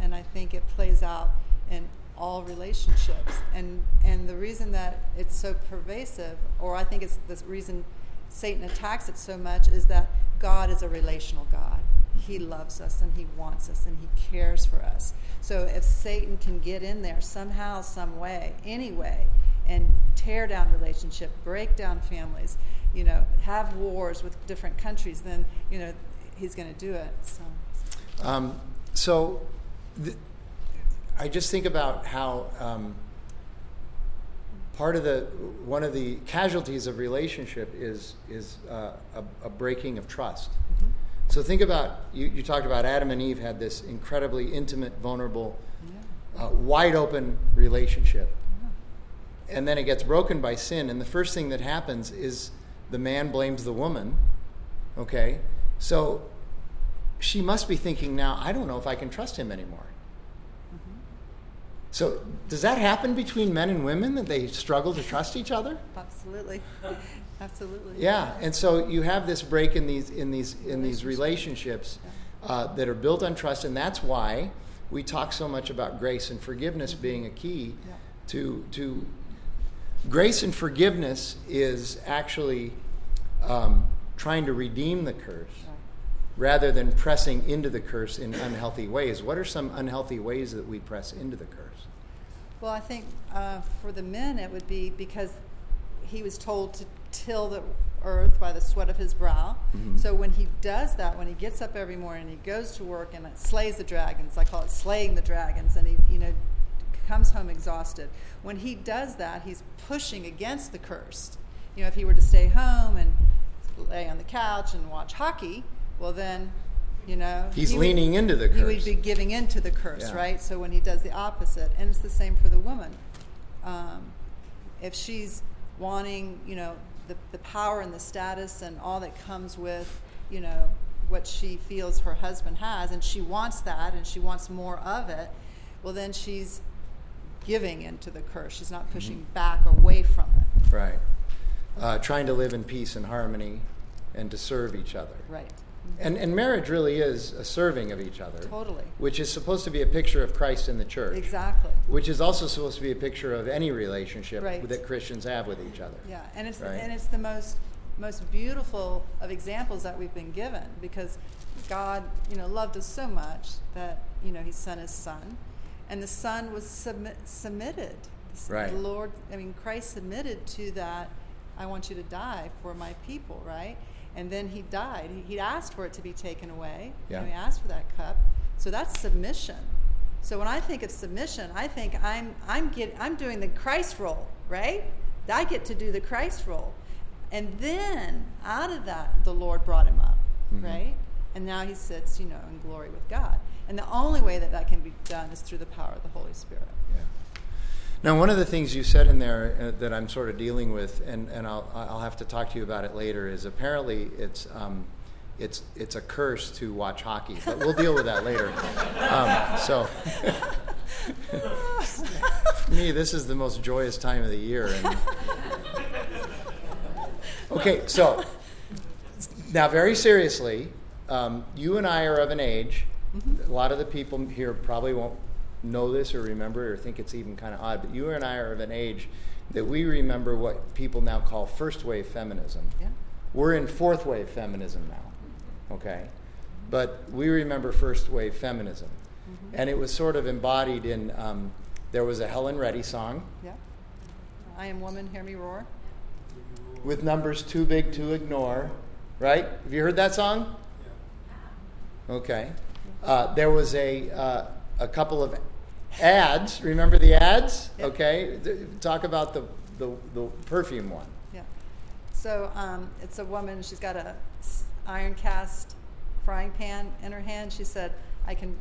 and I think it plays out in all relationships. And and the reason that it's so pervasive, or I think it's the reason Satan attacks it so much, is that God is a relational God. He loves us and he wants us and he cares for us. So if Satan can get in there somehow, some way, anyway, and tear down relationship, break down families, you know, have wars with different countries, then you know he's going to do it. So. Um, so the, I just think about how um, part of the one of the casualties of relationship is is uh, a, a, breaking of trust. Mm-hmm. So think about you, you talked about Adam and Eve had this incredibly intimate, vulnerable uh, wide open relationship. And then it gets broken by sin. And the first thing that happens is the man blames the woman. Okay? So she must be thinking now, I don't know if I can trust him anymore. So, does that happen between men and women that they struggle to trust each other? Absolutely. Absolutely. Yeah, and so you have this break in these in these in these relationships uh, that are built on trust, and that's why we talk so much about grace and forgiveness being a key Yeah. to to grace and forgiveness is actually um, trying to redeem the curse Right. rather than pressing into the curse in unhealthy ways. What are some unhealthy ways that we press into the curse? Well, I think uh, for the men it would be because he was told to till the earth by the sweat of his brow. Mhm. So when he does that, when he gets up every morning, he goes to work and slays the dragons. I call it slaying the dragons, and he, you know, comes home exhausted. When he does that, he's pushing against the curse. You know, if he were to stay home and lay on the couch and watch hockey, well then, you know, He's he would- leaning into the curse. He would be giving into the curse, Yeah. right? So when he does the opposite, and it's the same for the woman. Um, if she's wanting, you know, the, the power and the status and all that comes with, you know, what she feels her husband has, and she wants that and she wants more of it, well, then she's giving into the curse. She's not pushing back away from it. Right. Uh, trying to live in peace and harmony and to serve each other. Right. And, and marriage really is a serving of each other. Totally. Which is supposed to be a picture of Christ in the church. Exactly. Which is also supposed to be a picture of any relationship Right. that Christians have with each other. Yeah, and it's Right. and it's the most most beautiful of examples that we've been given because God, you know, loved us so much that you know He sent His Son, and the Son was submit, submitted. Right. The Lord, I mean, Christ submitted to that. I want you to die for my people, right? And then He died. He, he asked for it to be taken away. Yeah. he asked for that cup. So that's submission. So when I think of submission, I think I'm I'm get I'm doing the Christ role, right? I get to do the Christ role. And then out of that the Lord brought him up, Mhm. right? And now he sits, you know, in glory with God. And the only way that that can be done is through the power of the Holy Spirit. Yeah. Now, one of the things you said in there uh, that I'm sort of dealing with, and, and I'll, I'll have to talk to you about it later, is apparently it's, um, it's, it's a curse to watch hockey, but we'll deal with that later. Um, so, for me, this is the most joyous time of the year. And... Okay, so now, very seriously, um, you and I are of an age. A lot of the people here probably won't know this or remember it or think it's even kind of odd, but you and I are of an age that we remember what people now call first wave feminism. Yeah. We're in fourth wave feminism now, okay? But we remember first wave feminism. And it was sort of embodied in, um, there was a Helen Reddy song Yeah. I am woman, hear me roar. with numbers too big to ignore, right? Have you heard that song? Okay. Uh, there was a, uh, a couple of ads. Remember the ads? Yep. Okay. Talk about the, the, the perfume one. Yeah. So um, it's a woman. She's got a iron cast frying pan in her hand. She said, "I can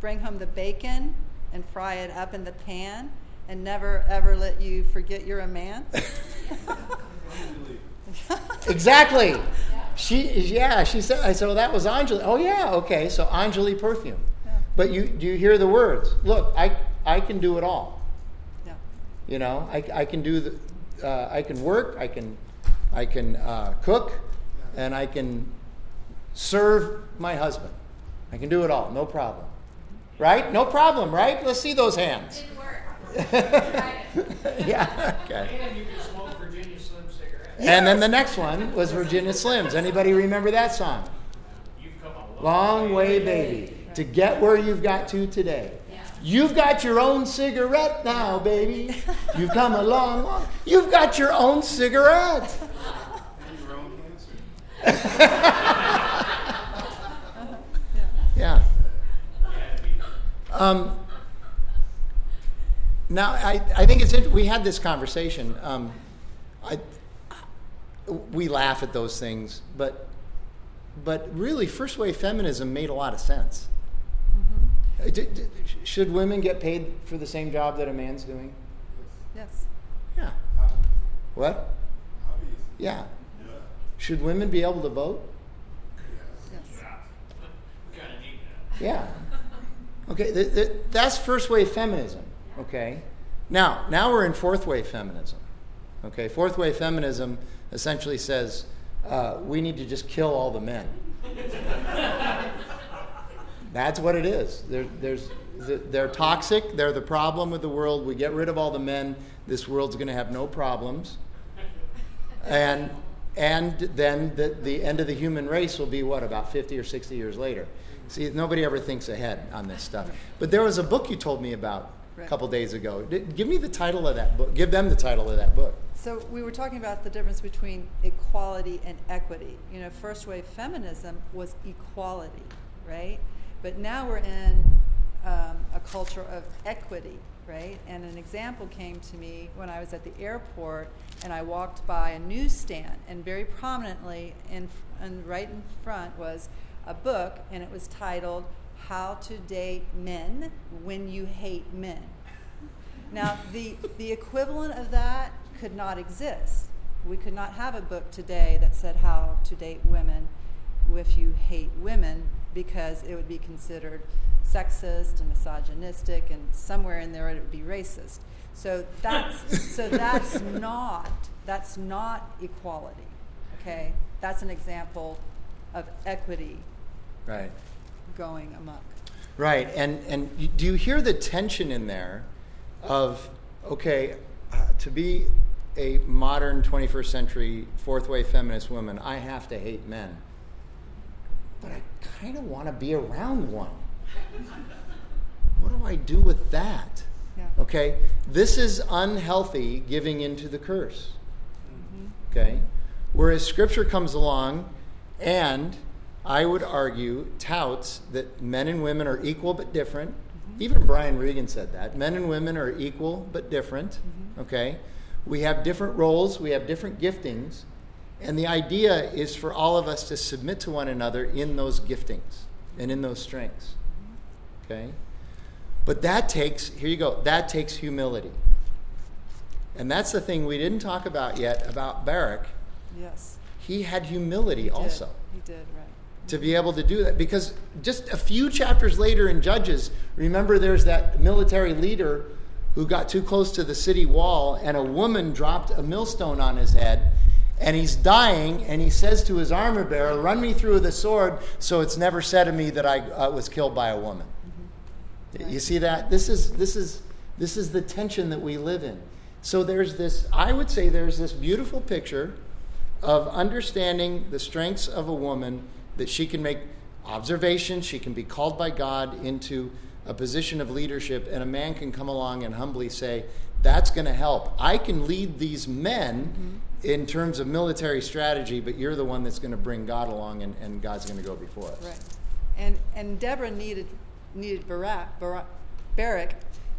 bring home the bacon and fry it up in the pan, and never ever let you forget you're a man." Exactly. She, yeah, she said, I said, well, that was Enjoli. Oh, yeah, okay, so Enjoli perfume. Yeah. But you, do you hear the words? Look, I, I can do it all. yeah. You know, I, I can do the, uh, I can work, I can, I can uh, cook, and I can serve my husband. I can do it all, no problem. Right? No problem, right? Let's see those hands. Didn't work. Yeah. Okay. And you can smoke Virginia Slim cigarettes. And then the next one was Virginia Slims. Anybody remember that song? You've come a long, Long way, baby, to get where you've got to today. Yeah. You've got your own cigarette now, baby. You've come a long, long. You've got your own cigarette. Your own. Yeah. Um, now, I, I think it's we had this conversation. Um, I, we laugh at those things, but but really, first wave feminism made a lot of sense. Uh, d- d- should women get paid for the same job that a man's doing? Yes. Yeah. What? Yeah. Should women be able to vote? Yes. We kind of need that. Yeah. Okay, th- th- that's first wave feminism. Okay. Now, now we're in fourth wave feminism. Okay, fourth wave feminism essentially says uh, we need to just kill all the men. That's what it is. There, there's, they're toxic. They're the problem with the world. We get rid of all the men. This world's going to have no problems. And, and then the, the end of the human race will be what, about 50 or 60 years later? See, nobody ever thinks ahead on this stuff. But there was a book you told me about a couple days ago. Give me the title of that book. Give them the title of that book. So we were talking about the difference between equality and equity. You know, first wave feminism was equality, right? But now we're in um, a culture of equity, right? And an example came to me when I was at the airport and I walked by a newsstand, and very prominently, in, and right in front was a book, and it was titled "How to Date Men When You Hate Men." Now, the, the equivalent of that could not exist. We could not have a book today that said how to date women if you hate women because it would be considered sexist and misogynistic and somewhere in there it would be racist. So that's so that's not that's not equality. Okay? That's an example of equity Right. going amok. Right, and and do you hear the tension in there of okay, uh, to be a modern 21st century fourth wave feminist woman, I have to hate men, but I kind of want to be around one. What do I do with that? Yeah. Okay, this is unhealthy giving into the curse. Mm-hmm. Okay? Whereas scripture comes along and I would argue touts that men and women are equal but different. Even Brian Regan said that. Men and women are equal but different. Okay? We have different roles, we have different giftings, and the idea is for all of us to submit to one another in those giftings and in those strengths. Okay? But that takes, here you go, that takes humility. And that's the thing we didn't talk about yet about Barak. Yes. He had humility He also He did, right. to be able to do that. Because just a few chapters later in Judges, remember there's that military leader who got too close to the city wall, and a woman dropped a millstone on his head, and he's dying, and he says to his armor bearer, Run me through with a sword, so it's never said of me that I uh, was killed by a woman. You see that? This is, this, is, this is the tension that we live in. So there's this, I would say there's this beautiful picture of understanding the strengths of a woman that she can make observations, she can be called by God into a position of leadership, and a man can come along and humbly say, That's going to help. I can lead these men in terms of military strategy, but you're the one that's going to bring God along, and, and God's going to go before us. Right. And and Deborah needed needed Barak, Barak, Barak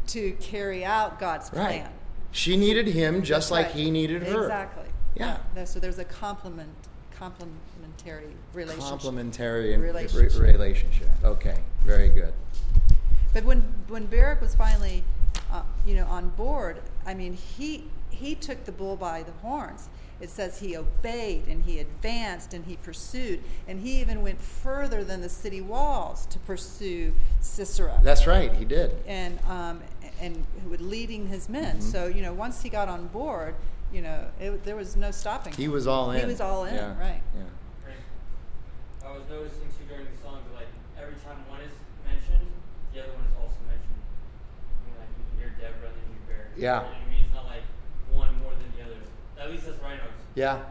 to carry out God's Right. plan. She needed him just like he needed her. Exactly. Yeah. So there's a complement complementary relationship. Complementary Relationship. relationship. relationship. Okay, very good. But when when Barak was finally, uh, you know, on board, I mean, he he took the bull by the horns. It says he obeyed and he advanced and he pursued and he even went further than the city walls to pursue Sisera. That's right, he did. and um, and who was leading his men. Mm-hmm. So you know, once he got on board, you know, it, there was no stopping. He him. was all in. He was all in, Yeah, right? Yeah. Right. I was noticing too during the song that like every time one is mentioned, the other one is also mentioned. I mean, like you hear Deborah and then you hear Bear. Yeah. Bear.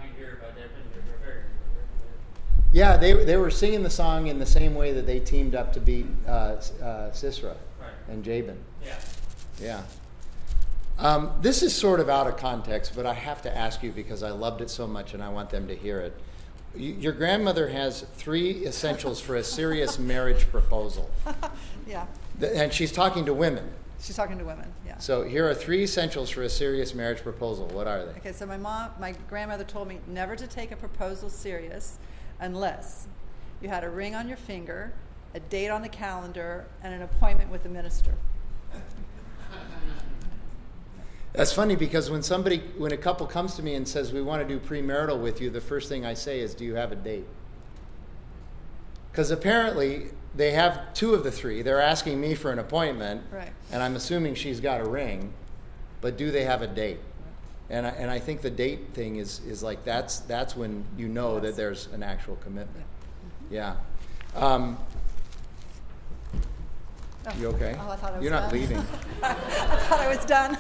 Yeah, they, they were singing the song in the same way that they teamed up to beat uh, uh, Sisera Right. and Jabin. Yeah. Yeah. Um, this is sort of out of context, but I have to ask you because I loved it so much and I want them to hear it. Your grandmother has three essentials for a serious marriage proposal, Yeah, and she's talking to women. She's talking to women. Yeah. So here are three essentials for a serious marriage proposal. What are they? Okay, so my mom, my grandmother told me never to take a proposal serious unless you had a ring on your finger a date on the calendar, and an appointment with the minister. That's funny because when somebody, when a couple comes to me and says, We want to do premarital with you, the first thing I say is, Do you have a date? Because apparently they have two of the three. They're asking me for an appointment, Right. and I'm assuming she's got a ring, but do they have a date? And I, and I think the date thing is, is like that's, that's when you know that there's an actual commitment. Yeah. Um, Oh. you okay? Oh, I thought I was You're not done. leaving. I thought I was done.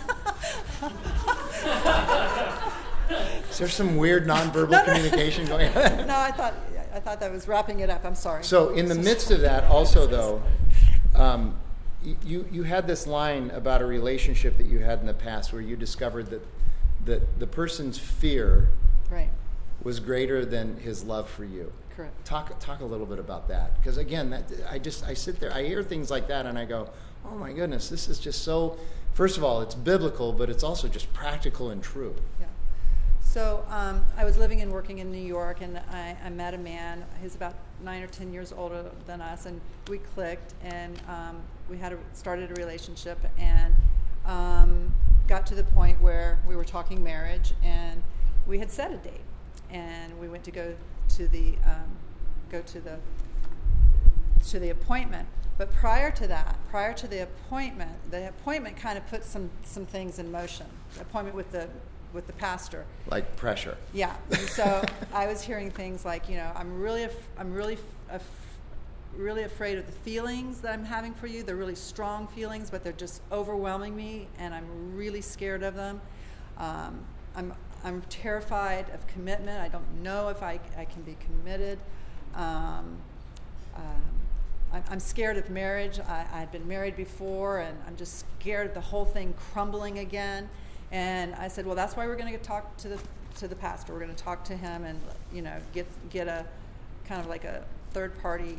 Is there some weird nonverbal No, no. communication going on? no, I thought I thought that was wrapping it up. I'm sorry. So, in the midst of that, also though, um, you you had this line about a relationship that you had in the past where you discovered that that the person's fear right, was greater than his love for you. correct. Talk talk a little bit about that because again, that I just I sit there, I hear things like that, and I go, oh my goodness, this is just so. First of all, it's biblical, but it's also just practical and true. Yeah. So um, I was living and working in New York, and I, I met a man. He's about nine or ten years older than us, and we clicked, and um, we had a, started a relationship, and um, got to the point where we were talking marriage, and we had set a date, and we went to go to the um, go to the to the appointment. But prior to that, prior to the appointment, the appointment kind of put some some things in motion. The appointment with the with the pastor. Like pressure. Yeah. And so I was hearing things like, you know, I'm really, af- I'm really, af- really afraid of the feelings that I'm having for you. They're really strong feelings, but they're just overwhelming me, and I'm really scared of them. Um, I'm, I'm terrified of commitment. I don't know if I, I can be committed. Um, um, I'm, I'm scared of marriage. I, I'd been married before, and I'm just scared of the whole thing crumbling again. And I said, well, that's why we're going to talk to the to the pastor. We're going to talk to him and you know get get a kind of like a third party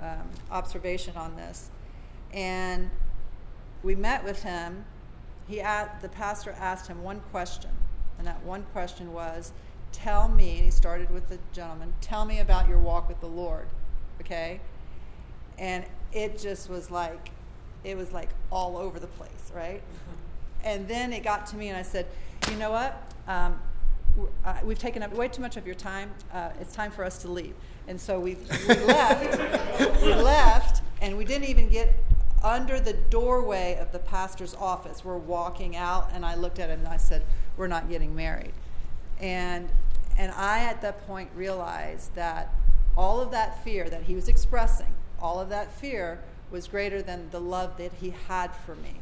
um, observation on this. And we met with him. He at, the pastor asked him one question, and that one question was, "Tell me." And he started with the gentleman. Tell me about your walk with the Lord. Okay, and it just was like, it was like all over the place, right? And then it got to me, and I said, "You know what? Um, uh, we've taken up way too much of your time. Uh, it's time for us to leave." And so we, we left. we left, and we didn't even get under the doorway of the pastor's office. We're walking out, and I looked at him and I said, "We're not getting married." And and I at that point realized that all of that fear that he was expressing, all of that fear was greater than the love that he had for me.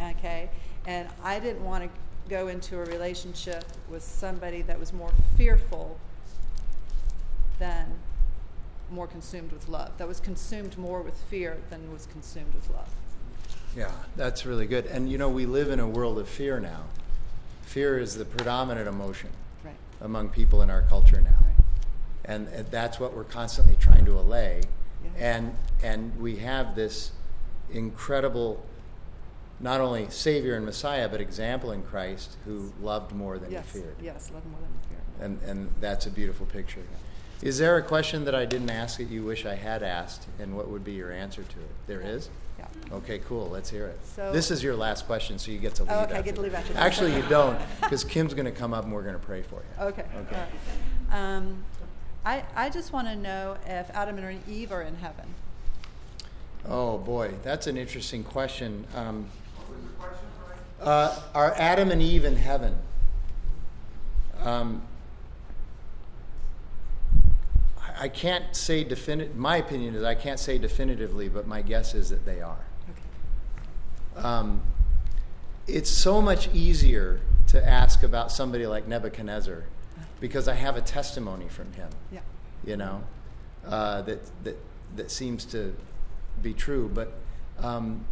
Okay? And I didn't want to go into a relationship with somebody that was more fearful than more consumed with love. That was consumed more with fear than was consumed with love. Yeah, that's really good. And you know, we live in a world of fear now. Fear is the predominant emotion Right. among people in our culture now. Right. And, and that's what we're constantly trying to allay. Yeah. And, and we have this incredible, not only Savior and Messiah, but example in Christ who loved more than Yes. he feared. Yes. loved more than fear. And, and that's a beautiful picture. Is there a question that I didn't ask that you wish I had asked, and what would be your answer to it? There is? Yeah. Okay, cool. Let's hear it. So- this is your last question, so you get to leave. Oh, okay, I get to leave after. Actually, you don't, because Kim's going to come up and we're going to pray for you. Okay. Okay. right. Um, I, I just want to know if Adam and Eve are in heaven. Oh boy, that's an interesting question. Um, uh, are Adam and Eve in heaven? Um, I- can't say definite. My opinion is I can't say definitively, but my guess is that they are. Okay. um, it's so much easier to ask about somebody like Nebuchadnezzar because I have a testimony from him, Yeah. you know, uh, that, that, that seems to be true. But um,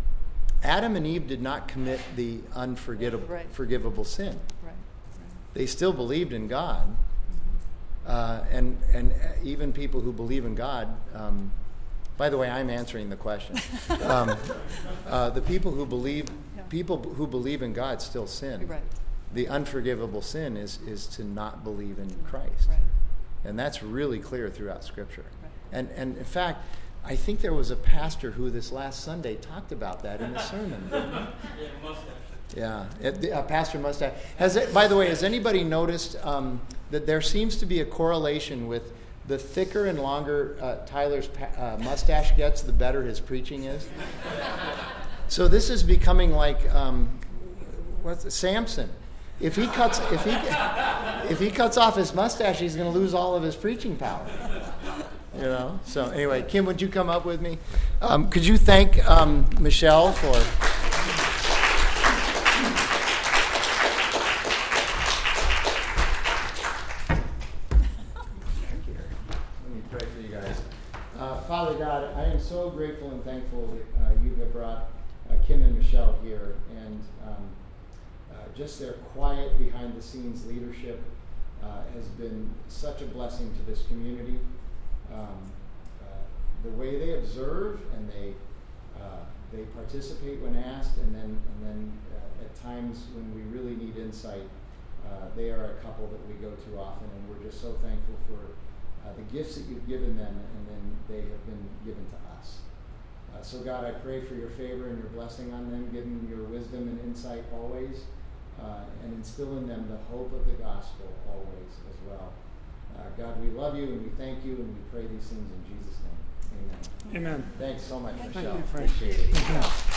Adam and Eve did not commit the unforgivable Right. forgivable sin. Right. They still believed in God. Uh, and, and even people who believe in God, um, by the way, I'm answering the question. Um, uh, the people who believe, Yeah. people who believe in God still sin. Right. The unforgivable sin is, is to not believe in Christ. Right. And that's really clear throughout Scripture. Right. And, and in fact, I think there was a pastor who this last Sunday talked about that in a sermon. Yeah, mustache. Yeah, it, uh, Pastor Mustache. Has it, by the way, has anybody noticed um, that there seems to be a correlation with the thicker and longer uh, Tyler's pa- uh, mustache gets, the better his preaching is? So this is becoming like um, what's Samson. If he cuts, if he, if he cuts off his mustache, he's going to lose all of his preaching power. You know. So anyway, Kim, would you come up with me? Um, could you thank um, Michelle for? Thank you. Let me pray for you guys. Uh, Father God, I am so grateful and thankful that uh, you have brought uh, Kim and Michelle here and um, uh, just their quiet behind the scenes leadership uh, has been such a blessing to this community. Um, uh, the way they observe and they uh, they participate when asked, and then and then uh, at times when we really need insight, uh, they are a couple that we go to often, and we're just so thankful for uh, the gifts that you've given them, and then they have been given to us. Uh, so God, I pray for your favor and your blessing on them, give them your wisdom and insight always, and instill in them the hope of the gospel always as well. Uh, God, we love you and we thank you and we pray these things in Jesus' name. Amen. Amen. Thanks so much, Thank Michelle. you, Appreciate it.